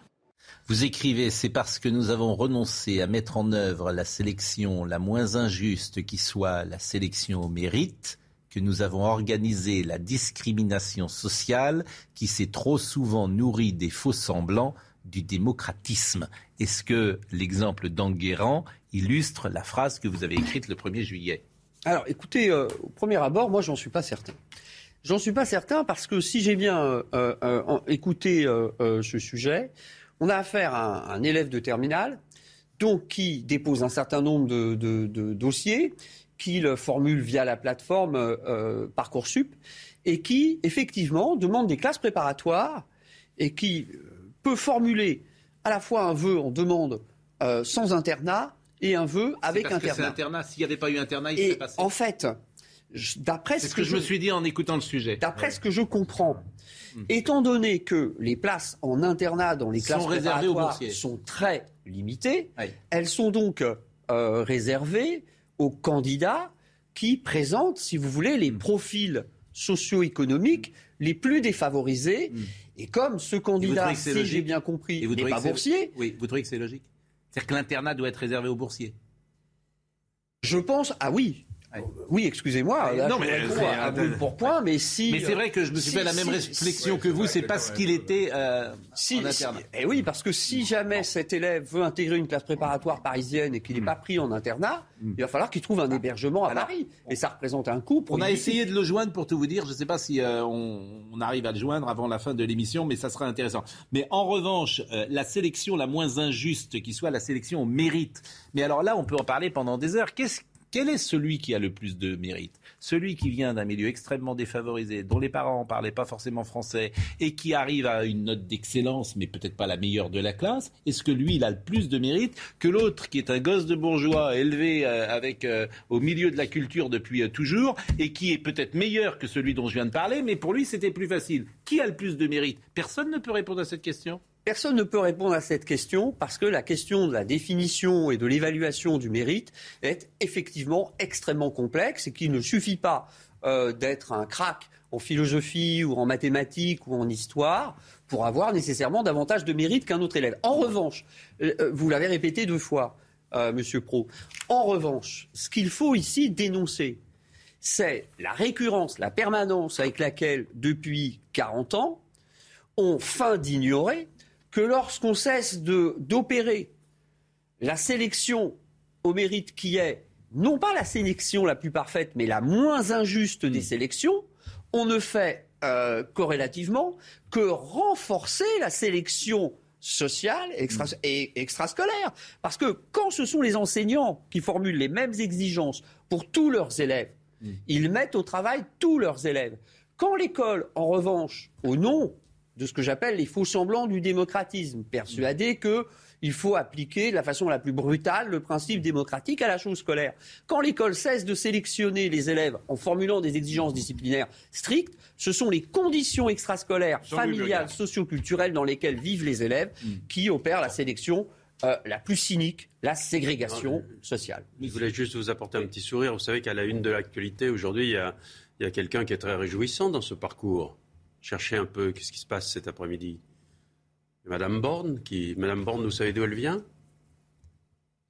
Vous écrivez, c'est parce que nous avons renoncé à mettre en œuvre la sélection la moins injuste qui soit la sélection au mérite que nous avons organisé la discrimination sociale qui s'est trop souvent nourrie des faux semblants du démocratisme. Est-ce que l'exemple d'Enguerrand illustre la phrase que vous avez écrite le 1er juillet? Alors écoutez, euh, au premier abord, moi j'en suis pas certain. J'en suis pas certain parce que si j'ai bien euh, euh, écouté ce sujet, on a affaire à un, élève de terminale donc qui dépose un certain nombre de dossiers qu'il formule via la plateforme euh, euh, Parcoursup et qui, effectivement, demande des classes préparatoires et qui euh, peut formuler à la fois un vœu en demande sans internat et un vœu avec parce internat. Que internat. S'il n'y avait pas eu internat, il serait passé. En fait, d'après ce que, je me suis dit en écoutant le sujet. D'après ce que je comprends, hmm. étant donné que les places en internat dans les classes préparatoires sont très limitées, elles sont donc réservées aux candidats qui présentent, si vous voulez, les profils socio-économiques les plus défavorisés. Hmm. Et comme ce candidat, si j'ai bien compris, n'est pas boursier. Oui, vous trouvez que c'est logique C'est-à-dire que l'internat doit être réservé aux boursiers Je pense, ah oui, oui, excusez-moi. Non, mais c'est pour point, mais si. Mais c'est vrai que je me suis fait la même réflexion que vous. C'est parce qu'il était euh, si, en internat. et eh oui, parce que si jamais cet élève veut intégrer une classe préparatoire parisienne et qu'il n'est pas pris en internat, mm. il va falloir qu'il trouve un hébergement à Paris. Et ça représente un coût. on a essayé de le joindre pour tout vous dire. Je ne sais pas si euh, on, arrive à le joindre avant la fin de l'émission, mais ça sera intéressant. Mais en revanche, euh, la sélection la moins injuste qui soit la sélection au mérite. Mais alors là, on peut en parler pendant des heures. Qu'est-ce Quel est celui qui a le plus de mérite? Celui qui vient d'un milieu extrêmement défavorisé, dont les parents ne parlaient pas forcément français et qui arrive à une note d'excellence, mais peut-être pas la meilleure de la classe. Est-ce que lui, il a le plus de mérite que l'autre qui est un gosse de bourgeois élevé euh, avec euh, au milieu de la culture depuis euh, toujours et qui est peut-être meilleur que celui dont je viens de parler, mais pour lui, c'était plus facile? Qui a le plus de mérite? Personne ne peut répondre à cette question. Personne ne peut répondre à cette question parce que la question de la définition et de l'évaluation du mérite est effectivement extrêmement complexe et qu'il ne suffit pas euh, d'être un crack en philosophie ou en mathématiques ou en histoire pour avoir nécessairement davantage de mérite qu'un autre élève. En revanche, euh, euh, vous l'avez répété deux fois, Monsieur Pro, en revanche, ce qu'il faut ici dénoncer, c'est la récurrence, la permanence avec laquelle, depuis 40 ans, on feint d'ignorer que lorsqu'on cesse d'opérer la sélection au mérite qui est non pas la sélection la plus parfaite, mais la moins injuste des hmm. sélections, on ne fait euh, corrélativement que renforcer la sélection sociale hmm. et extrascolaire. Parce que quand ce sont les enseignants qui formulent les mêmes exigences pour tous leurs élèves, hmm. ils mettent au travail tous leurs élèves. Quand l'école, en revanche, au nom de ce que j'appelle les faux semblants du démocratisme, persuadés que il faut appliquer de la façon la plus brutale le principe démocratique à la chose scolaire. Quand l'école cesse de sélectionner les élèves en formulant des exigences disciplinaires strictes, ce sont les conditions extrascolaires, familiales, socioculturelles dans lesquelles vivent les élèves mm. qui opèrent la sélection euh, la plus cynique, la ségrégation sociale. Je voulais juste vous apporter un petit sourire. Vous savez qu'à la une de l'actualité, aujourd'hui, il y a, il y a quelqu'un qui est très réjouissant dans ce parcours chercher un peu qu'est-ce qui se passe cet après-midi. Madame Borne, qui, Madame Borne, vous savez d'où elle vient?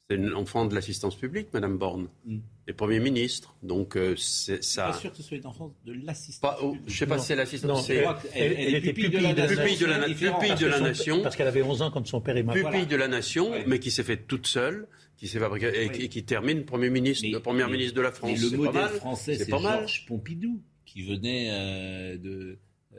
C'est une enfant de l'assistance publique, Madame Borne. Mm. Et Premier ministre. Donc, euh, c'est ça. Pas sûr que ce soit une enfant de l'assistance. Oh, je ne sais pas si c'est l'assistance. Elle, elle, elle, était pupille de, la, de la, nation. Parce qu'elle avait 11 ans quand son père est mort. Pupille de la nation, mais qui s'est faite toute seule qui s'est fabriquée et, qui termine premier ministre, mais, première ministre de la France. le modèle français, c'est Georges Pompidou qui venait euh, de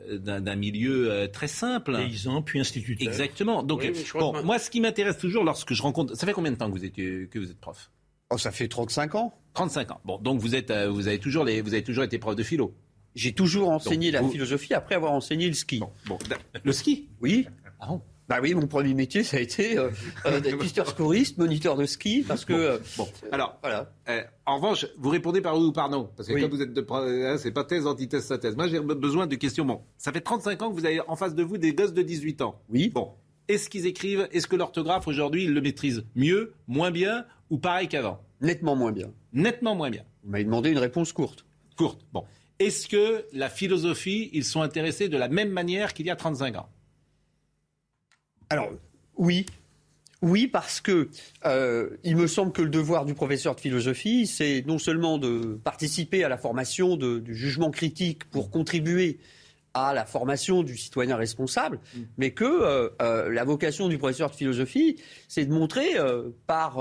d'un milieu euh, très simple. Paysan, puis instituteur. Exactement. Donc, bon, moi, ce qui m'intéresse toujours lorsque je rencontre. Ça fait combien de temps que vous êtes, que vous êtes prof? Oh, ça fait 35 ans. 35 ans. Bon, donc vous, êtes, euh, vous, avez, toujours les, vous avez toujours été prof de philo J'ai toujours enseigné la philosophie après avoir enseigné le ski. Bon, le ski? Oui. Ah bon? Bah oui, mon premier métier, ça a été euh, euh [LAUGHS] pisteur secouriste, moniteur de ski, parce que... Euh, bon, alors, voilà. Euh, en revanche, vous répondez par oui ou par non, parce que comme vous êtes de... Hein, c'est pas thèse, antithèse, synthèse. Moi, j'ai besoin de questions. Bon, ça fait 35 ans que vous avez en face de vous des gosses de 18 ans. Oui. Bon, est-ce qu'ils écrivent, est-ce que l'orthographe, aujourd'hui, ils le maîtrisent mieux, moins bien, ou pareil qu'avant? Nettement moins bien. Nettement moins bien. Vous m'avez demandé une réponse courte. Courte, bon. Est-ce que la philosophie, ils sont intéressés de la même manière qu'il y a 35 ans? Alors, oui. Oui, parce que euh, il me semble que le devoir du professeur de philosophie, c'est non seulement de participer à la formation du jugement critique pour contribuer à la formation du citoyen responsable, mm. mais que euh, euh, la vocation du professeur de philosophie, c'est de montrer par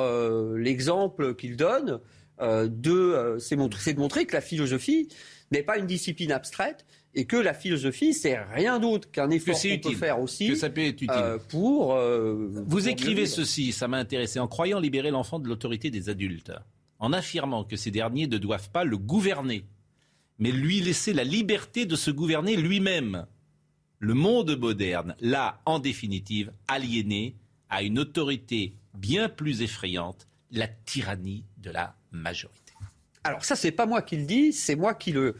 l'exemple qu'il donne, de, c'est de montrer que la philosophie n'est pas une discipline abstraite, et que la philosophie, c'est rien d'autre qu'un effort qu'on peut faire aussi que ça peut être utile. Euh, pour. Euh, Vous écrivez ceci, ça m'a intéressé, en croyant libérer l'enfant de l'autorité des adultes, en affirmant que ces derniers ne doivent pas le gouverner, mais lui laisser la liberté de se gouverner lui-même. Le monde moderne l'a, en définitive, aliéné à une autorité bien plus effrayante, la tyrannie de la majorité. Alors ça, c'est pas moi qui le dis, c'est moi qui le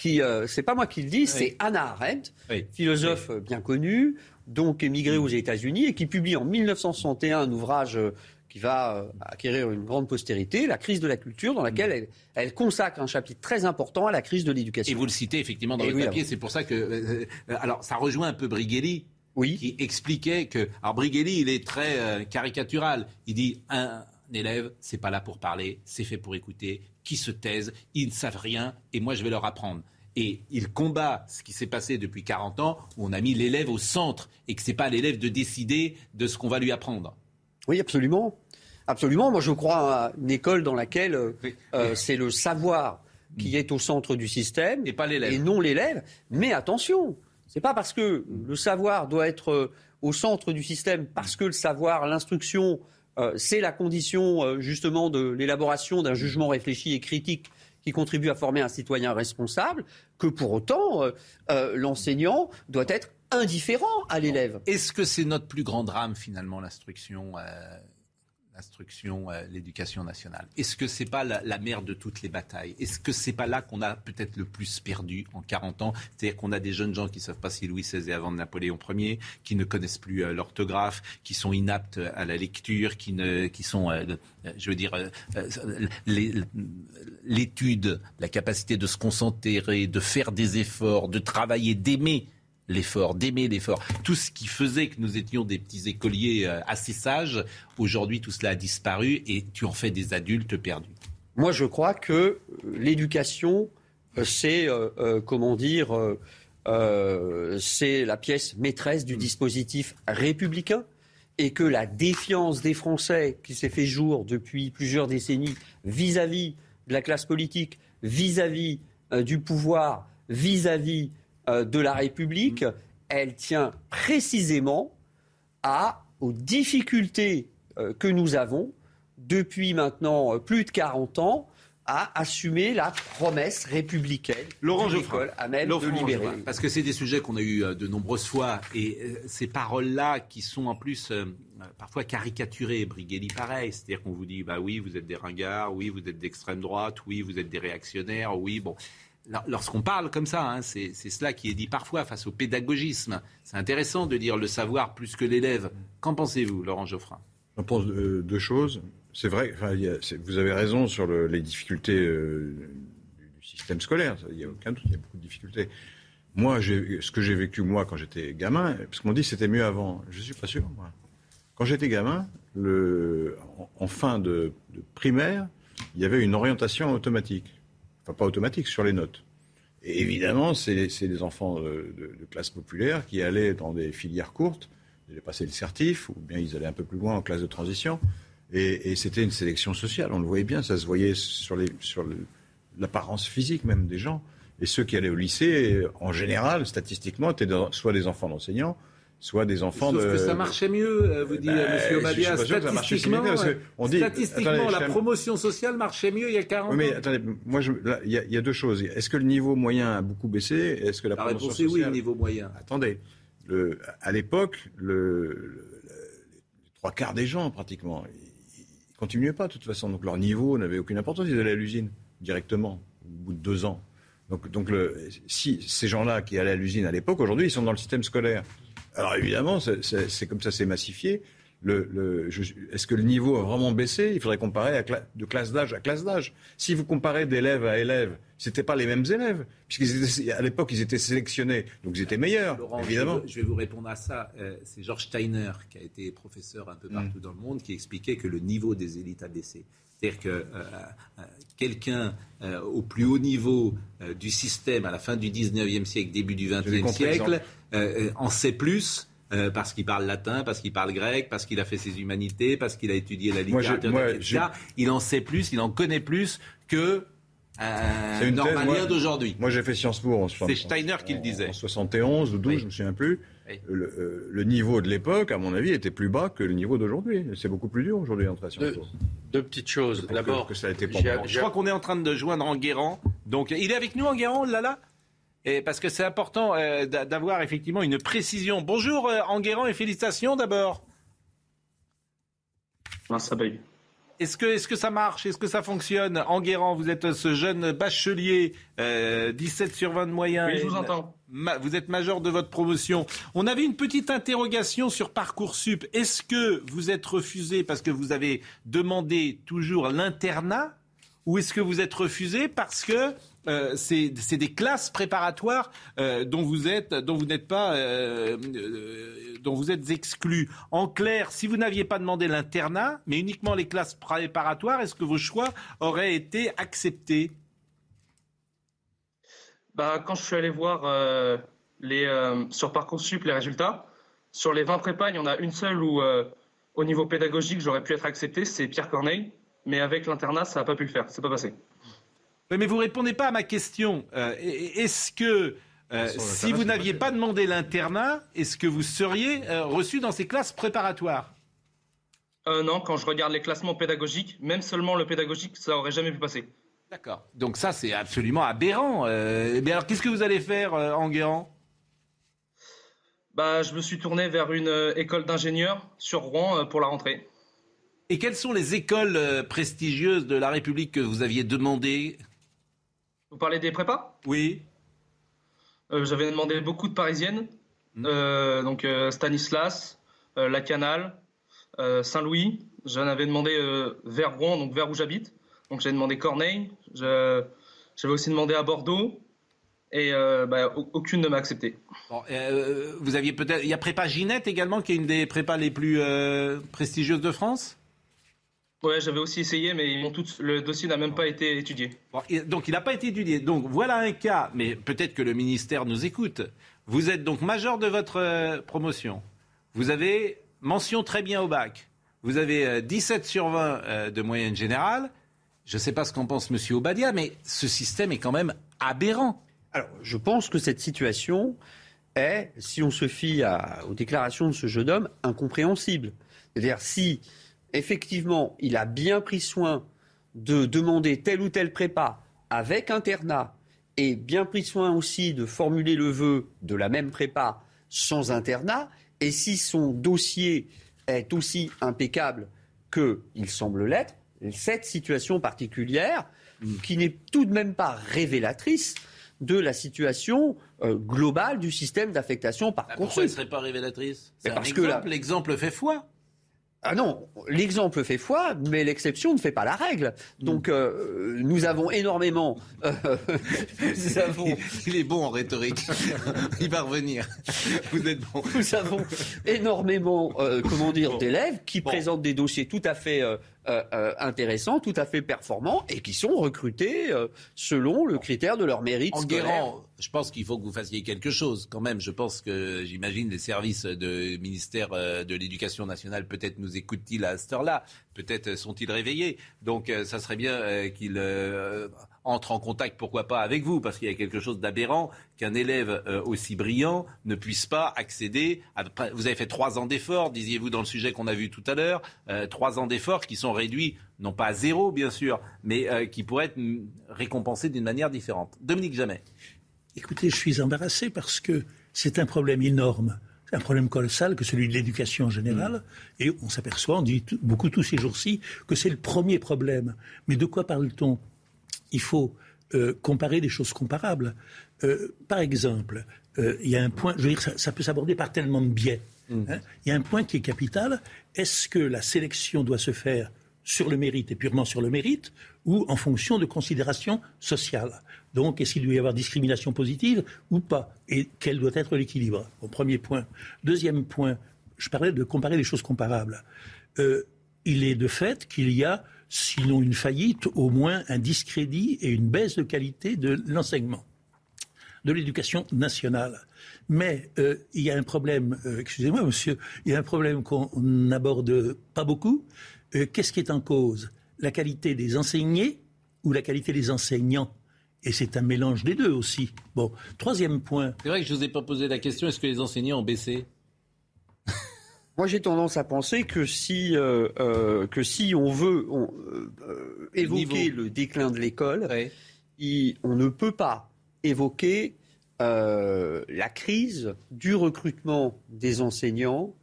qui, euh, c'est pas moi qui le dis, c'est Anna Arendt, philosophe euh, bien connue, donc émigrée aux États-Unis et qui publie en 1961 un ouvrage euh, qui va acquérir une grande postérité, La crise de la culture, dans laquelle elle, consacre un chapitre très important à la crise de l'éducation. Et vous le citez effectivement dans le papier, c'est pour ça que. alors, ça rejoint un peu Brighelli, oui. qui expliquait que. Alors, Brighelli, il est très caricatural. Il dit un, élève, c'est pas là pour parler, c'est fait pour écouter, qui se taisent, ils ne savent rien, et moi je vais leur apprendre. Et il combat ce qui s'est passé depuis 40 ans, où on a mis l'élève au centre et que ce n'est pas l'élève de décider de ce qu'on va lui apprendre. Oui, absolument. Absolument. Moi, je crois à une école dans laquelle euh, c'est le savoir qui est au centre du système et, pas l'élève. et non l'élève. Mais attention, c'est pas parce que le savoir doit être euh, au centre du système, parce que le savoir, l'instruction c'est la condition justement de l'élaboration d'un jugement réfléchi et critique qui contribue à former un citoyen responsable, que pour autant, l'enseignant doit être indifférent à l'élève. Est-ce que c'est notre plus grand drame finalement, l'instruction l'instruction, euh, l'éducation nationale. Est-ce que c'est pas la, mère de toutes les batailles? Est-ce que c'est pas là qu'on a peut-être le plus perdu en 40 ans? C'est-à-dire qu'on a des jeunes gens qui savent pas si Louis XVI est avant de Napoléon Ier, qui ne connaissent plus euh, l'orthographe, qui sont inaptes à la lecture, qui ne, sont, euh, je veux dire, l'étude, la capacité de se concentrer, de faire des efforts, de travailler, d'aimer l'effort, d'aimer l'effort. Tout ce qui faisait que nous étions des petits écoliers euh, assez sages, aujourd'hui tout cela a disparu et tu en fais des adultes perdus. Moi je crois que euh, l'éducation, euh, c'est, comment dire, c'est la pièce maîtresse du dispositif républicain et que la défiance des Français qui s'est fait jour depuis plusieurs décennies vis-à-vis de la classe politique, vis-à-vis du pouvoir, vis-à-vis de la République, elle tient précisément à, aux difficultés euh, que nous avons depuis maintenant euh, plus de 40 ans à assumer la promesse républicaine Laurent de l'école à même de libérer. Parce que c'est des sujets qu'on a eu de nombreuses fois et ces paroles-là qui sont en plus parfois caricaturées, Briguelli pareil, c'est-à-dire qu'on vous dit bah oui vous êtes des ringards, oui vous êtes d'extrême droite, oui vous êtes des réactionnaires, oui bon lorsqu'on parle comme ça, hein, c'est cela qui est dit parfois face au pédagogisme. C'est intéressant de dire le savoir plus que l'élève. Qu'en pensez-vous, Laurent Geoffrin? J'en pense euh, deux choses. C'est vrai, vous avez raison sur les difficultés euh, du système scolaire. Il n'y a aucun doute, il y a beaucoup de difficultés. Moi, ce que j'ai vécu, moi, quand j'étais gamin, parce qu'on dit c'était mieux avant, je ne suis pas sûr, moi. Quand j'étais gamin, en, fin de primaire, il y avait une orientation automatique pas automatique, sur les notes. Et évidemment, c'est des enfants de, classe populaire qui allaient dans des filières courtes, ils allaient passer le certif, ou bien ils allaient un peu plus loin en classe de transition. Et, c'était une sélection sociale, on le voyait bien, ça se voyait sur l'apparence physique même des gens. Et ceux qui allaient au lycée, en général, statistiquement, étaient soit des enfants d'enseignants, soit des enfants Sauf de... que ça marchait mieux, euh, vous dit ben, M. Omadia. Statistiquement, on dit, statistiquement la promotion sociale marchait mieux il y a 40 ans. mais attendez, moi, il y, a deux choses. Est-ce que le niveau moyen a beaucoup baissé? Est-ce que la, promotion sociale... oui, le niveau moyen. Attendez, le, à l'époque, le, les trois quarts des gens, pratiquement, ils ne continuaient pas de toute façon. Donc leur niveau n'avait aucune importance. Ils allaient à l'usine directement, au bout de deux ans. Donc, donc le, si ces gens-là qui allaient à l'usine à l'époque, aujourd'hui, ils sont dans le système scolaire. Alors évidemment, c'est comme ça, c'est massifié. Le, Est-ce que le niveau a vraiment baissé? Il faudrait comparer de classe d'âge à classe d'âge. Si vous comparez d'élève à élève, c'était pas les mêmes élèves, puisqu'à l'époque ils étaient sélectionnés, donc ils étaient meilleurs, évidemment. Je vais, vous répondre à ça. Euh, c'est Georges Steiner qui a été professeur un peu partout mm. dans le monde qui expliquait que le niveau des élites a baissé. C'est-à-dire que euh, euh, quelqu'un au plus haut niveau du système à la fin du 19e siècle, début du 20e siècle, en sait plus parce qu'il parle latin, parce qu'il parle grec, parce qu'il a fait ses humanités, parce qu'il a étudié la littérature, etc. Il en sait plus, il en connaît plus que un une normalien d'aujourd'hui. Moi, j'ai fait Sciences Po en C'est Steiner qui le disait. En 71 ou 12, je ne me souviens plus. Euh, le, niveau de l'époque, à mon avis, était plus bas que le niveau d'aujourd'hui. C'est beaucoup plus dur aujourd'hui d'entrer Po. Deux, petites choses. D'abord, que, ça a été Je crois qu'on est en train de joindre Enguerrand. Donc, il est avec nous, Enguerrand, là, là? Et parce que c'est important euh, d'avoir effectivement une précision. Bonjour euh, Enguerrand et félicitations d'abord. Ça est-ce que, est que ça marche? Est-ce que ça fonctionne? Enguerrand, vous êtes ce jeune bachelier, 17 euh, sur 20 de moyens. Oui, je vous entends. Vous êtes major de votre promotion. On avait une petite interrogation sur Parcoursup. Est-ce que vous êtes refusé parce que vous avez demandé toujours l'internat ou est-ce que vous êtes refusé parce que euh, c'est des classes préparatoires euh, dont vous n'êtes pas, euh, dont vous êtes exclu. En clair, si vous n'aviez pas demandé l'internat, mais uniquement les classes préparatoires, est-ce que vos choix auraient été acceptés? Bah, quand je suis allé voir les, sur parcoursup les résultats, sur les 20 prépas, il y en a une seule où, au niveau pédagogique, j'aurais pu être accepté, c'est Pierre Corneille. Mais avec l'internat, ça n'a pas pu le faire. C'est pas passé. mais vous répondez pas à ma question. Euh, est-ce que euh, si vous n'aviez pas demandé l'internat, est-ce que vous seriez euh, reçu dans ces classes préparatoires? Euh, Non, quand je regarde les classements pédagogiques, même seulement le pédagogique, ça aurait jamais pu passer. D'accord. Donc ça, c'est absolument aberrant. Euh, mais alors, qu'est-ce que vous allez faire, euh, Enguerrand? Bah, Je me suis tourné vers une euh, école d'ingénieurs sur Rouen euh, pour la rentrée. Et quelles sont les écoles euh, prestigieuses de la République que vous aviez demandées? Vous parlez des prépas? Oui. Euh, J'avais demandé beaucoup de parisiennes. Euh, donc euh, Stanislas, euh, La Canale, euh, Saint-Louis. J'en avais demandé euh, vers Rouen, donc vers où j'habite. Donc j'ai demandé Corneille. J'avais aussi demandé à Bordeaux. Et euh, bah, au- aucune ne m'a accepté. Bon, euh, Vous aviez peut-être. Il y a Prépa Ginette également, qui est une des prépas les plus euh, prestigieuses de France? Ouais, j'avais aussi essayé, mais le dossier n'a même pas été étudié. Bon, donc il n'a pas été étudié. Donc voilà un cas, mais peut-être que le ministère nous écoute. Vous êtes donc majeur de votre promotion. Vous avez mention très bien au bac. Vous avez euh, 17 sur 20 euh, de moyenne générale. Je ne sais pas ce qu'en pense M. Obadia, mais ce système est quand même aberrant. Alors, je pense que cette situation est, si on se fie aux déclarations de ce jeune homme, incompréhensible. C'est-à-dire, si effectivement il a bien pris soin de demander telle ou telle prépa avec internat et bien pris soin aussi de formuler le vœu de la même prépa sans internat, et si son dossier est aussi impeccable qu'il semble l'être, cette situation particulière, qui n'est tout de même pas révélatrice de la situation euh, globale du système d'affectation par Pourquoi elle ne serait pas révélatrice? C'est un parce que là- exemple. L'exemple fait foi. Ah non, l'exemple fait foi, mais l'exception ne fait pas la règle. Donc euh, nous avons énormément. euh, [LAUGHS] nous avons, Il est bon en rhétorique. [LAUGHS] Il va revenir. Vous êtes bon. nous avons énormément, euh, comment dire, d'élèves qui présentent des dossiers tout à fait euh, intéressants, tout à fait performants, et qui sont recrutés euh, selon le critère de leur mérite En scolaire. Je pense qu'il faut que vous fassiez quelque chose quand même. Je pense que, j'imagine, les services de ministère euh, de l'Éducation nationale peut-être nous écoutent-ils à cette heure-là. Peut-être sont-ils réveillés. Donc, euh, ça serait bien euh, qu'ils euh, entrent en contact, pourquoi pas, avec vous, parce qu'il y a quelque chose d'aberrant qu'un élève euh, aussi brillant ne puisse pas accéder. Vous avez fait trois ans d'efforts, disiez-vous dans le sujet qu'on a vu tout à l'heure, euh, trois ans d'efforts qui sont réduits, non pas à zéro, bien sûr, mais euh, qui pourraient être récompensés d'une manière différente. Dominique Jamais. Écoutez, je suis embarrassé parce que c'est un problème énorme. Un problème colossal que celui de l'éducation en général. Et on s'aperçoit, on dit beaucoup tous ces jours-ci, que c'est le premier problème. Mais de quoi parle-t-on? Il faut euh, comparer des choses comparables. Euh, par exemple, euh, il y a un point, je veux dire, ça, ça peut s'aborder par tellement de biais. hein. Il y a un point qui est capital. Est-ce que la sélection doit se faire sur le mérite et purement sur le mérite ou en fonction de considérations sociales Donc, est-ce qu'il doit y avoir discrimination positive ou pas Et quel doit être l'équilibre? Premier point. Deuxième point, je parlais de comparer des choses comparables. Euh, il est de fait qu'il y a, sinon une faillite, au moins un discrédit et une baisse de qualité de l'enseignement de l'éducation nationale. Mais euh, il y a un problème, euh, excusez-moi monsieur, il y a un problème qu'on n'aborde pas beaucoup. Euh, Qu'est-ce qui est en cause? La qualité des enseignés ou la qualité des enseignants? Et c'est un mélange des deux aussi. Bon, troisième point. C'est vrai que je ne vous ai pas posé la question, est-ce que les enseignants ont baissé? [LAUGHS] Moi, j'ai tendance à penser que si, euh, euh, que si on veut on, euh, évoquer le déclin de l'école, il- on ne peut pas évoquer euh, la crise du recrutement des enseignants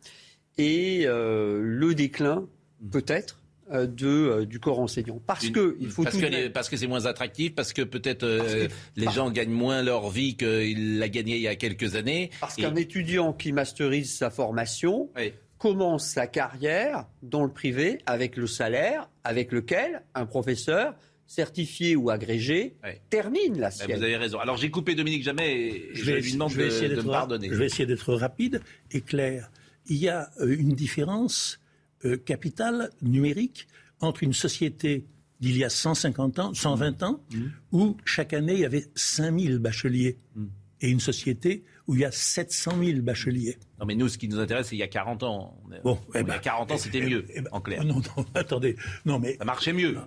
et euh, le déclin, peut-être, euh, de, euh, du corps enseignant. Parce que il faut parce tout que, de même- les- parce que c'est moins attractif, parce que peut-être euh, les gens gagnent moins leur vie qu'ils la gagnaient il y a quelques années. Parce Et- qu'un étudiant qui masterise sa formation commence sa carrière dans le privé avec le salaire avec lequel un professeur certifié ou agrégé termine la Ben, sienne. vous avez raison. Alors j'ai coupé Dominique Jamais et je, lui demande je vais de, essayer de me pardonner. Je vais essayer d'être rapide et clair. Il y a une différence euh, capitale numérique entre une société d'il y a 150 ans, 120 ans, où chaque année il y avait 5000 bacheliers, et une société où il y a 700 000 bacheliers. Non mais nous, ce qui nous intéresse, c'est il y a 40 ans. Bon, eh il y ben, a 40 ans, c'était eh, mieux, eh ben, en clair. Non, non, [LAUGHS] attendez. Non, mais, Ça marchait mieux.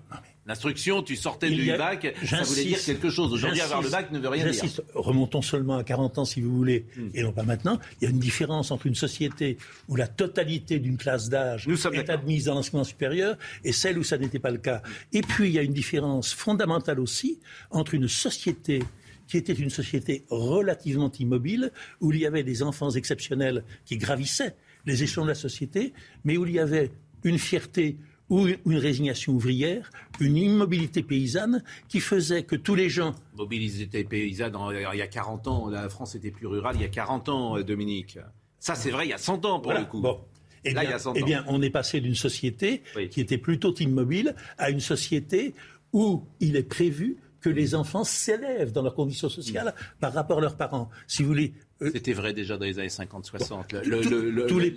L'instruction, tu sortais du bac, ça voulait dire quelque chose. Aujourd'hui, avoir le bac ne veut rien dire. Remontons seulement à 40 ans, si vous voulez, hmm. et non pas maintenant. Il y a une différence entre une société où la totalité d'une classe d'âge est admise dans l'enseignement supérieur et celle où ça n'était pas le cas. Et puis, il y a une différence fondamentale aussi entre une société qui était une société relativement immobile, où il y avait des enfants exceptionnels qui gravissaient les échelons de la société, mais où il y avait une fierté ou une résignation ouvrière, une immobilité paysanne qui faisait que tous les gens... Mobilité paysanne, il y a 40 ans, la France était plus rurale il y a 40 ans, euh, Dominique. Ça, c'est vrai, il y a 100 ans pour le coup. Bon. Eh, bien, eh bien, on est passé d'une société qui était plutôt immobile à une société où il est prévu que les enfants s'élèvent dans leurs conditions sociales par rapport à leurs parents. Si vous voulez, euh, C'était vrai déjà dans les années 50-60. tous, les,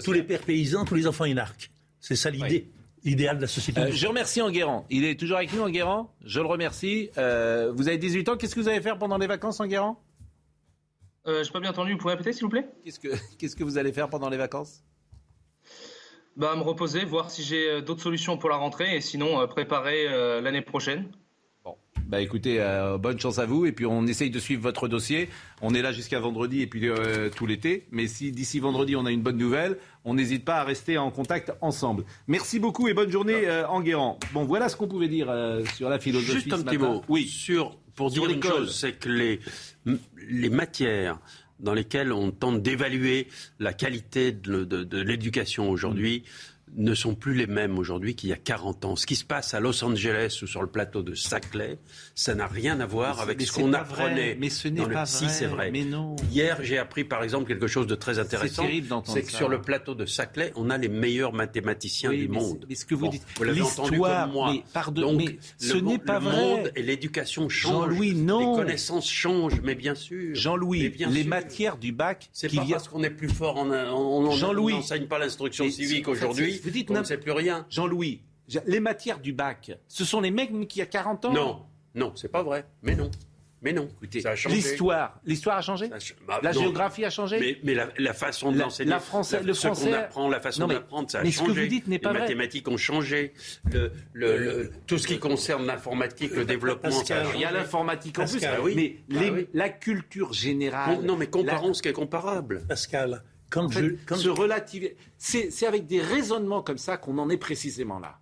tous, les, pères paysans, tous les enfants énarques. C'est ça l'idée. L'idéal de la société. Euh, je remercie Enguerrand. Il est toujours avec nous, Enguerrand. Je le remercie. Euh, vous avez 18 ans. Qu'est-ce que vous allez faire pendant les vacances, Enguerrand? Euh, Je n'ai pas bien entendu. Vous pouvez répéter, s'il vous plaît? Qu'est-ce que, [LAUGHS] qu'est-ce que vous allez faire pendant les vacances? Bah, Me reposer, voir si j'ai d'autres solutions pour la rentrée et sinon préparer l'année prochaine. Bah écoutez, euh, bonne chance à vous. Et puis on essaye de suivre votre dossier. On est là jusqu'à vendredi et puis euh, tout l'été. Mais si d'ici vendredi on a une bonne nouvelle, on n'hésite pas à rester en contact ensemble. Merci beaucoup et bonne journée euh, Enguerrand. Bon, voilà ce qu'on pouvait dire sur la philosophie. Juste un petit mot. Oui. Sur, pour dire une chose, c'est que les, les matières dans lesquelles on tente d'évaluer la qualité de, de l'éducation aujourd'hui ne sont plus les mêmes aujourd'hui qu'il y a 40 ans. Ce qui se passe à Los Angeles ou sur le plateau de Saclay, ça n'a rien à voir avec ce qu'on apprenait. Mais ce n'est pas Si, c'est vrai. Mais non. Hier, j'ai appris par exemple quelque chose de très intéressant. C'est que sur le plateau de Saclay, on a les meilleurs mathématiciens du monde. Mais ce que vous dites, vous l'avez entendu comme moi. Mais pardon, mais ce n'est pas vrai. Le monde et l'éducation changent. Jean-Louis, non. Les connaissances changent, mais bien sûr. Jean-Louis, les matières du bac. C'est pas parce qu'on est plus fort en, on n'enseigne pas l'instruction civique aujourd'hui. Vous dites, on ne sait plus rien. Jean-Louis, les matières du bac, ce sont les mêmes qu'il y a 40 ans Non, non, c'est pas vrai. Mais non. Mais non, écoutez, l'histoire, l'histoire a changé. Bah, la géographie a changé. Mais, la, façon d'enseigner, la, français, le français, ce qu'on apprend, la façon d'apprendre, ça a mais changé. Ce que vous dites n'est pas Les mathématiques ont changé. Le, le, tout ce qui concerne l'informatique, le développement, ça Il y a l'informatique en plus. Ah oui. Mais ah la culture générale. Non, mais comparons ce qui est comparable. Pascal, quand je, se relativiser, c'est avec des raisonnements comme ça qu'on en est précisément là.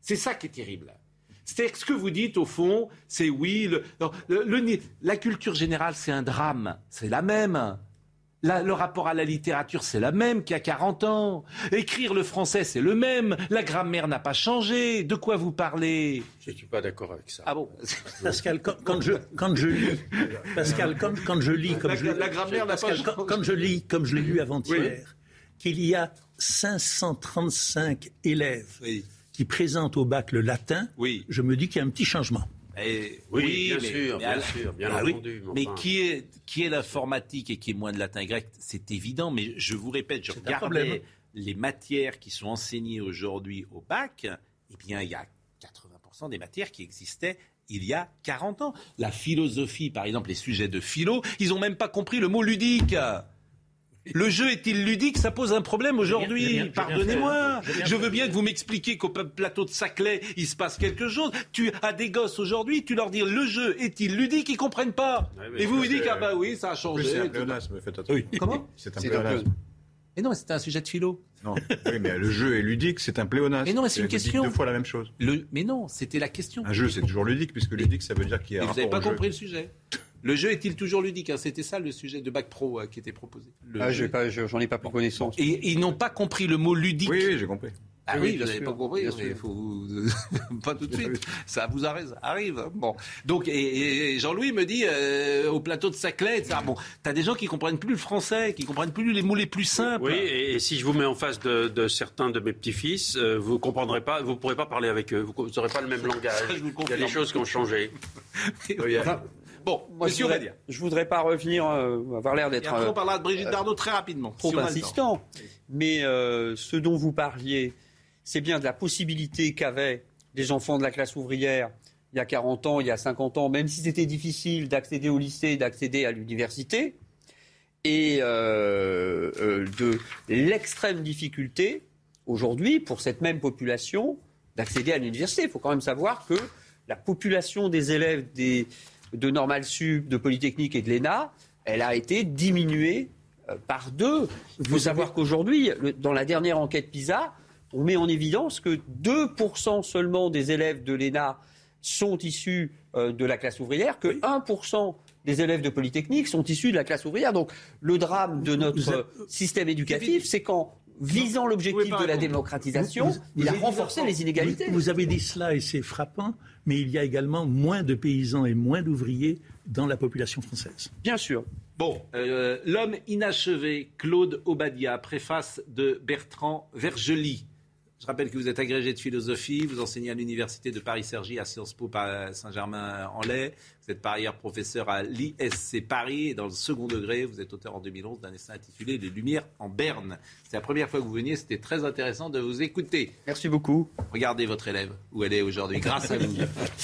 C'est ça qui est terrible. C'est-à-dire que ce que vous dites, au fond, c'est oui, la culture générale, c'est un drame. C'est la même. Le rapport à la littérature, c'est la même qu'il y a 40 ans. Écrire le français, c'est le même. La grammaire n'a pas changé. De quoi vous parlez? Je ne suis pas d'accord avec ça. Ah bon? [LAUGHS] Pascal, quand, je, quand je lis, Pascal, quand, je lis, comme la, je, la grammaire n'a pas changé. Quand, je lis, comme je l'ai lu avant-hier, qu'il y a 535 élèves qui présente au bac le latin, oui. je me dis qu'il y a un petit changement. Oui, bien, sûr, bien sûr, bien ah entendu. Mais, qui est, qui est l'informatique et qui est moins de latin grec, c'est évident, mais je vous répète, je regardais les matières qui sont enseignées aujourd'hui au bac, eh bien, il y a 80% des matières qui existaient il y a 40 ans. La philosophie, par exemple, les sujets de philo, ils n'ont même pas compris le mot ludique. Le jeu est-il ludique? Ça pose un problème aujourd'hui. Pardonnez-moi. Je veux bien que vous m'expliquiez qu'au plateau de Saclay, il se passe quelque chose. Tu as des gosses aujourd'hui, tu leur dis le jeu est-il ludique, ils comprennent pas. Et vous vous dites ah bah oui, ça a changé. C'est un pléonasme, faites attention. Comment? C'est un pléonasme. Mais non, c'est un sujet de philo. Non. Oui, mais le jeu est ludique, c'est un pléonasme. Mais non, c'est une question. Deux fois la même chose. Le... Mais non, c'était la question. Un jeu, c'est toujours ludique, puisque ludique, ça veut dire qu'il y a. vous n'avez pas compris le sujet. Le jeu est-il toujours ludique hein? C'était ça le sujet de Bac Pro euh, qui était proposé. ah, j'en ai pas pris connaissance. Et ils n'ont pas compris le mot ludique? Oui, oui j'ai compris. Ah oui, vous n'avez pas compris, il faut [LAUGHS] pas tout de suite. Ça vous arrive. Bon, donc et, Jean-Louis me dit euh, au plateau de Saclay, ça. Bon, t'as des gens qui comprennent plus le français, qui comprennent plus les mots les plus simples. Oui, et, si je vous mets en face de, certains de mes petits-fils, euh, vous comprendrez pas, vous pourrez pas parler avec eux, vous n'aurez pas le même langage. il y a des choses qui ont changé. [LAUGHS] Bon, Moi, je voudrais, je voudrais pas revenir, euh, avoir l'air d'être. on parlera de Brigitte Bardot très rapidement. Trop insistant. Mais ce dont vous parliez c'est bien de la possibilité qu'avaient les enfants de la classe ouvrière il y a 40 ans, il y a 50 ans, même si c'était difficile d'accéder au lycée, d'accéder à l'université, et euh, euh, de l'extrême difficulté aujourd'hui pour cette même population d'accéder à l'université. Il faut quand même savoir que la population des élèves des, de Normal Sup, de Polytechnique et de l'ENA, elle a été diminuée euh, par deux. Il faut savoir qu'aujourd'hui, dans la dernière enquête PISA, on met en évidence que 2% seulement des élèves de l'ENA sont issus euh, de la classe ouvrière, que 1% des élèves de Polytechnique sont issus de la classe ouvrière. Donc le drame de notre système éducatif, c'est qu'en visant l'objectif de la démocratisation, il a renforcé les inégalités. Vous, avez dit cela et c'est frappant, mais il y a également moins de paysans et moins d'ouvriers dans la population française. Bien sûr. Bon, euh, l'homme inachevé, Claude Obadia, préface de Bertrand Vergely. Je rappelle que vous êtes agrégé de philosophie, vous enseignez à l'université de Paris-Cergy à Sciences Po Saint-Germain-en-Laye. Vous êtes par ailleurs professeur à l'ISC Paris et dans le second degré, vous êtes auteur en 2011 d'un essai intitulé Les Lumières en Berne. C'est la première fois que vous veniez, c'était très intéressant de vous écouter. Merci beaucoup. Regardez votre élève, où elle est aujourd'hui, grâce à vous.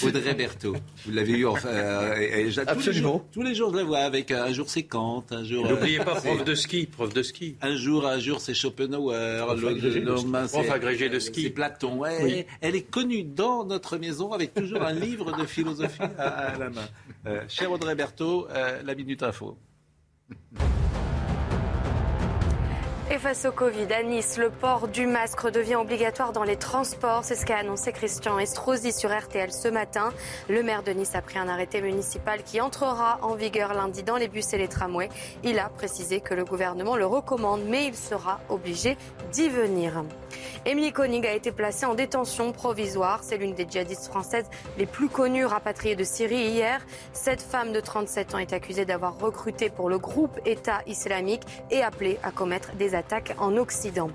Audrey Berthaud. Vous l'avez eu enfin. Euh, Absolument. Tous les, jours, je la vois avec euh, un jour c'est Kant, un jour. N'oubliez pas, prof de ski, prof de ski. Un jour, un jour c'est Schopenhauer, le lendemain c'est. Prof agrégé de ski. C'est Platon. Ouais, Elle est connue dans notre maison avec toujours un livre de philosophie à, la main. Euh, cher Audrey Berthaud, euh, la Minute Info. Et face au Covid, à Nice, le port du masque devient obligatoire dans les transports. C'est ce qu'a annoncé Christian Estrosi sur RTL ce matin. Le maire de Nice a pris un arrêté municipal qui entrera en vigueur lundi dans les bus et les tramways. Il a précisé que le gouvernement le recommande, mais il sera obligé d'y venir. Émilie Koenig a été placée en détention provisoire. C'est l'une des djihadistes françaises les plus connues rapatriées de Syrie hier. Cette femme de 37 ans est accusée d'avoir recruté pour le groupe État islamique et appelé à commettre des attaques en Occident.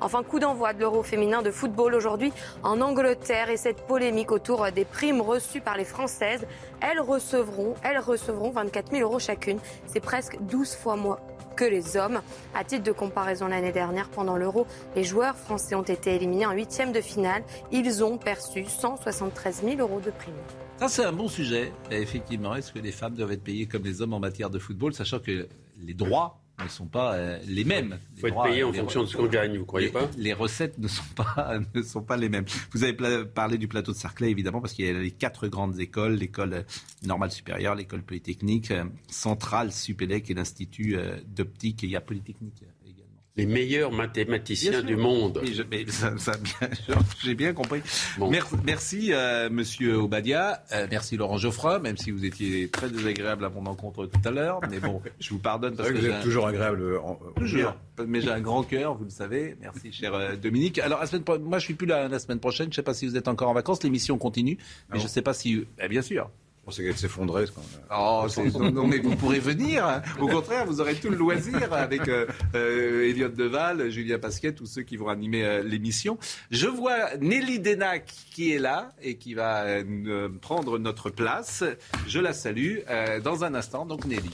Enfin, coup d'envoi de l'Euro féminin de football aujourd'hui en Angleterre et cette polémique autour des primes reçues par les Françaises. Elles recevront, elles recevront 24 000 euros chacune. C'est presque 12 fois moins que les hommes. À titre de comparaison, l'année dernière, pendant l'Euro, les joueurs français ont été éliminés en huitième de finale. Ils ont perçu 173 000 euros de primes. Ça, c'est un bon sujet. effectivement, est-ce que les femmes doivent être payées comme les hommes en matière de football, sachant que les droits ne sont pas euh, les mêmes. Il faut être payé en fonction de ce qu'on gagne, vous croyez pas Les recettes ne sont pas, [LAUGHS] ne sont pas les mêmes. Vous avez parlé du plateau de Sarclay, évidemment, parce qu'il y a les quatre grandes écoles, l'école normale supérieure, l'école polytechnique, euh, centrale, Supélec et l'Institut euh, d'optique. Et il y a Polytechnique les meilleurs mathématiciens du monde. [LAUGHS] j'ai bien compris. Merci, euh, Monsieur Obadia. Euh, merci Laurent Geoffroy, même si vous étiez très désagréable à mon encontre tout à l'heure. Mais bon, [LAUGHS] je vous pardonne parce que, vous êtes toujours agréable. Euh, toujours. Mais j'ai un grand cœur, vous le savez. Merci, cher Dominique. Alors, la semaine, moi, je suis plus là la semaine prochaine. Je ne sais pas si vous êtes encore en vacances. L'émission continue, mais je ne sais pas si. Eh, bien sûr. On sait qu'elle s'effondrait. Oh, [LAUGHS] non, mais vous pourrez venir. Hein. Au contraire, vous aurez tout le loisir avec euh, euh, Elliot Deval, Julien Pasquet, tous ceux qui vont animer euh, l'émission. Je vois Nelly Denac qui est là et qui va prendre notre place. Je la salue dans un instant. Donc Nelly.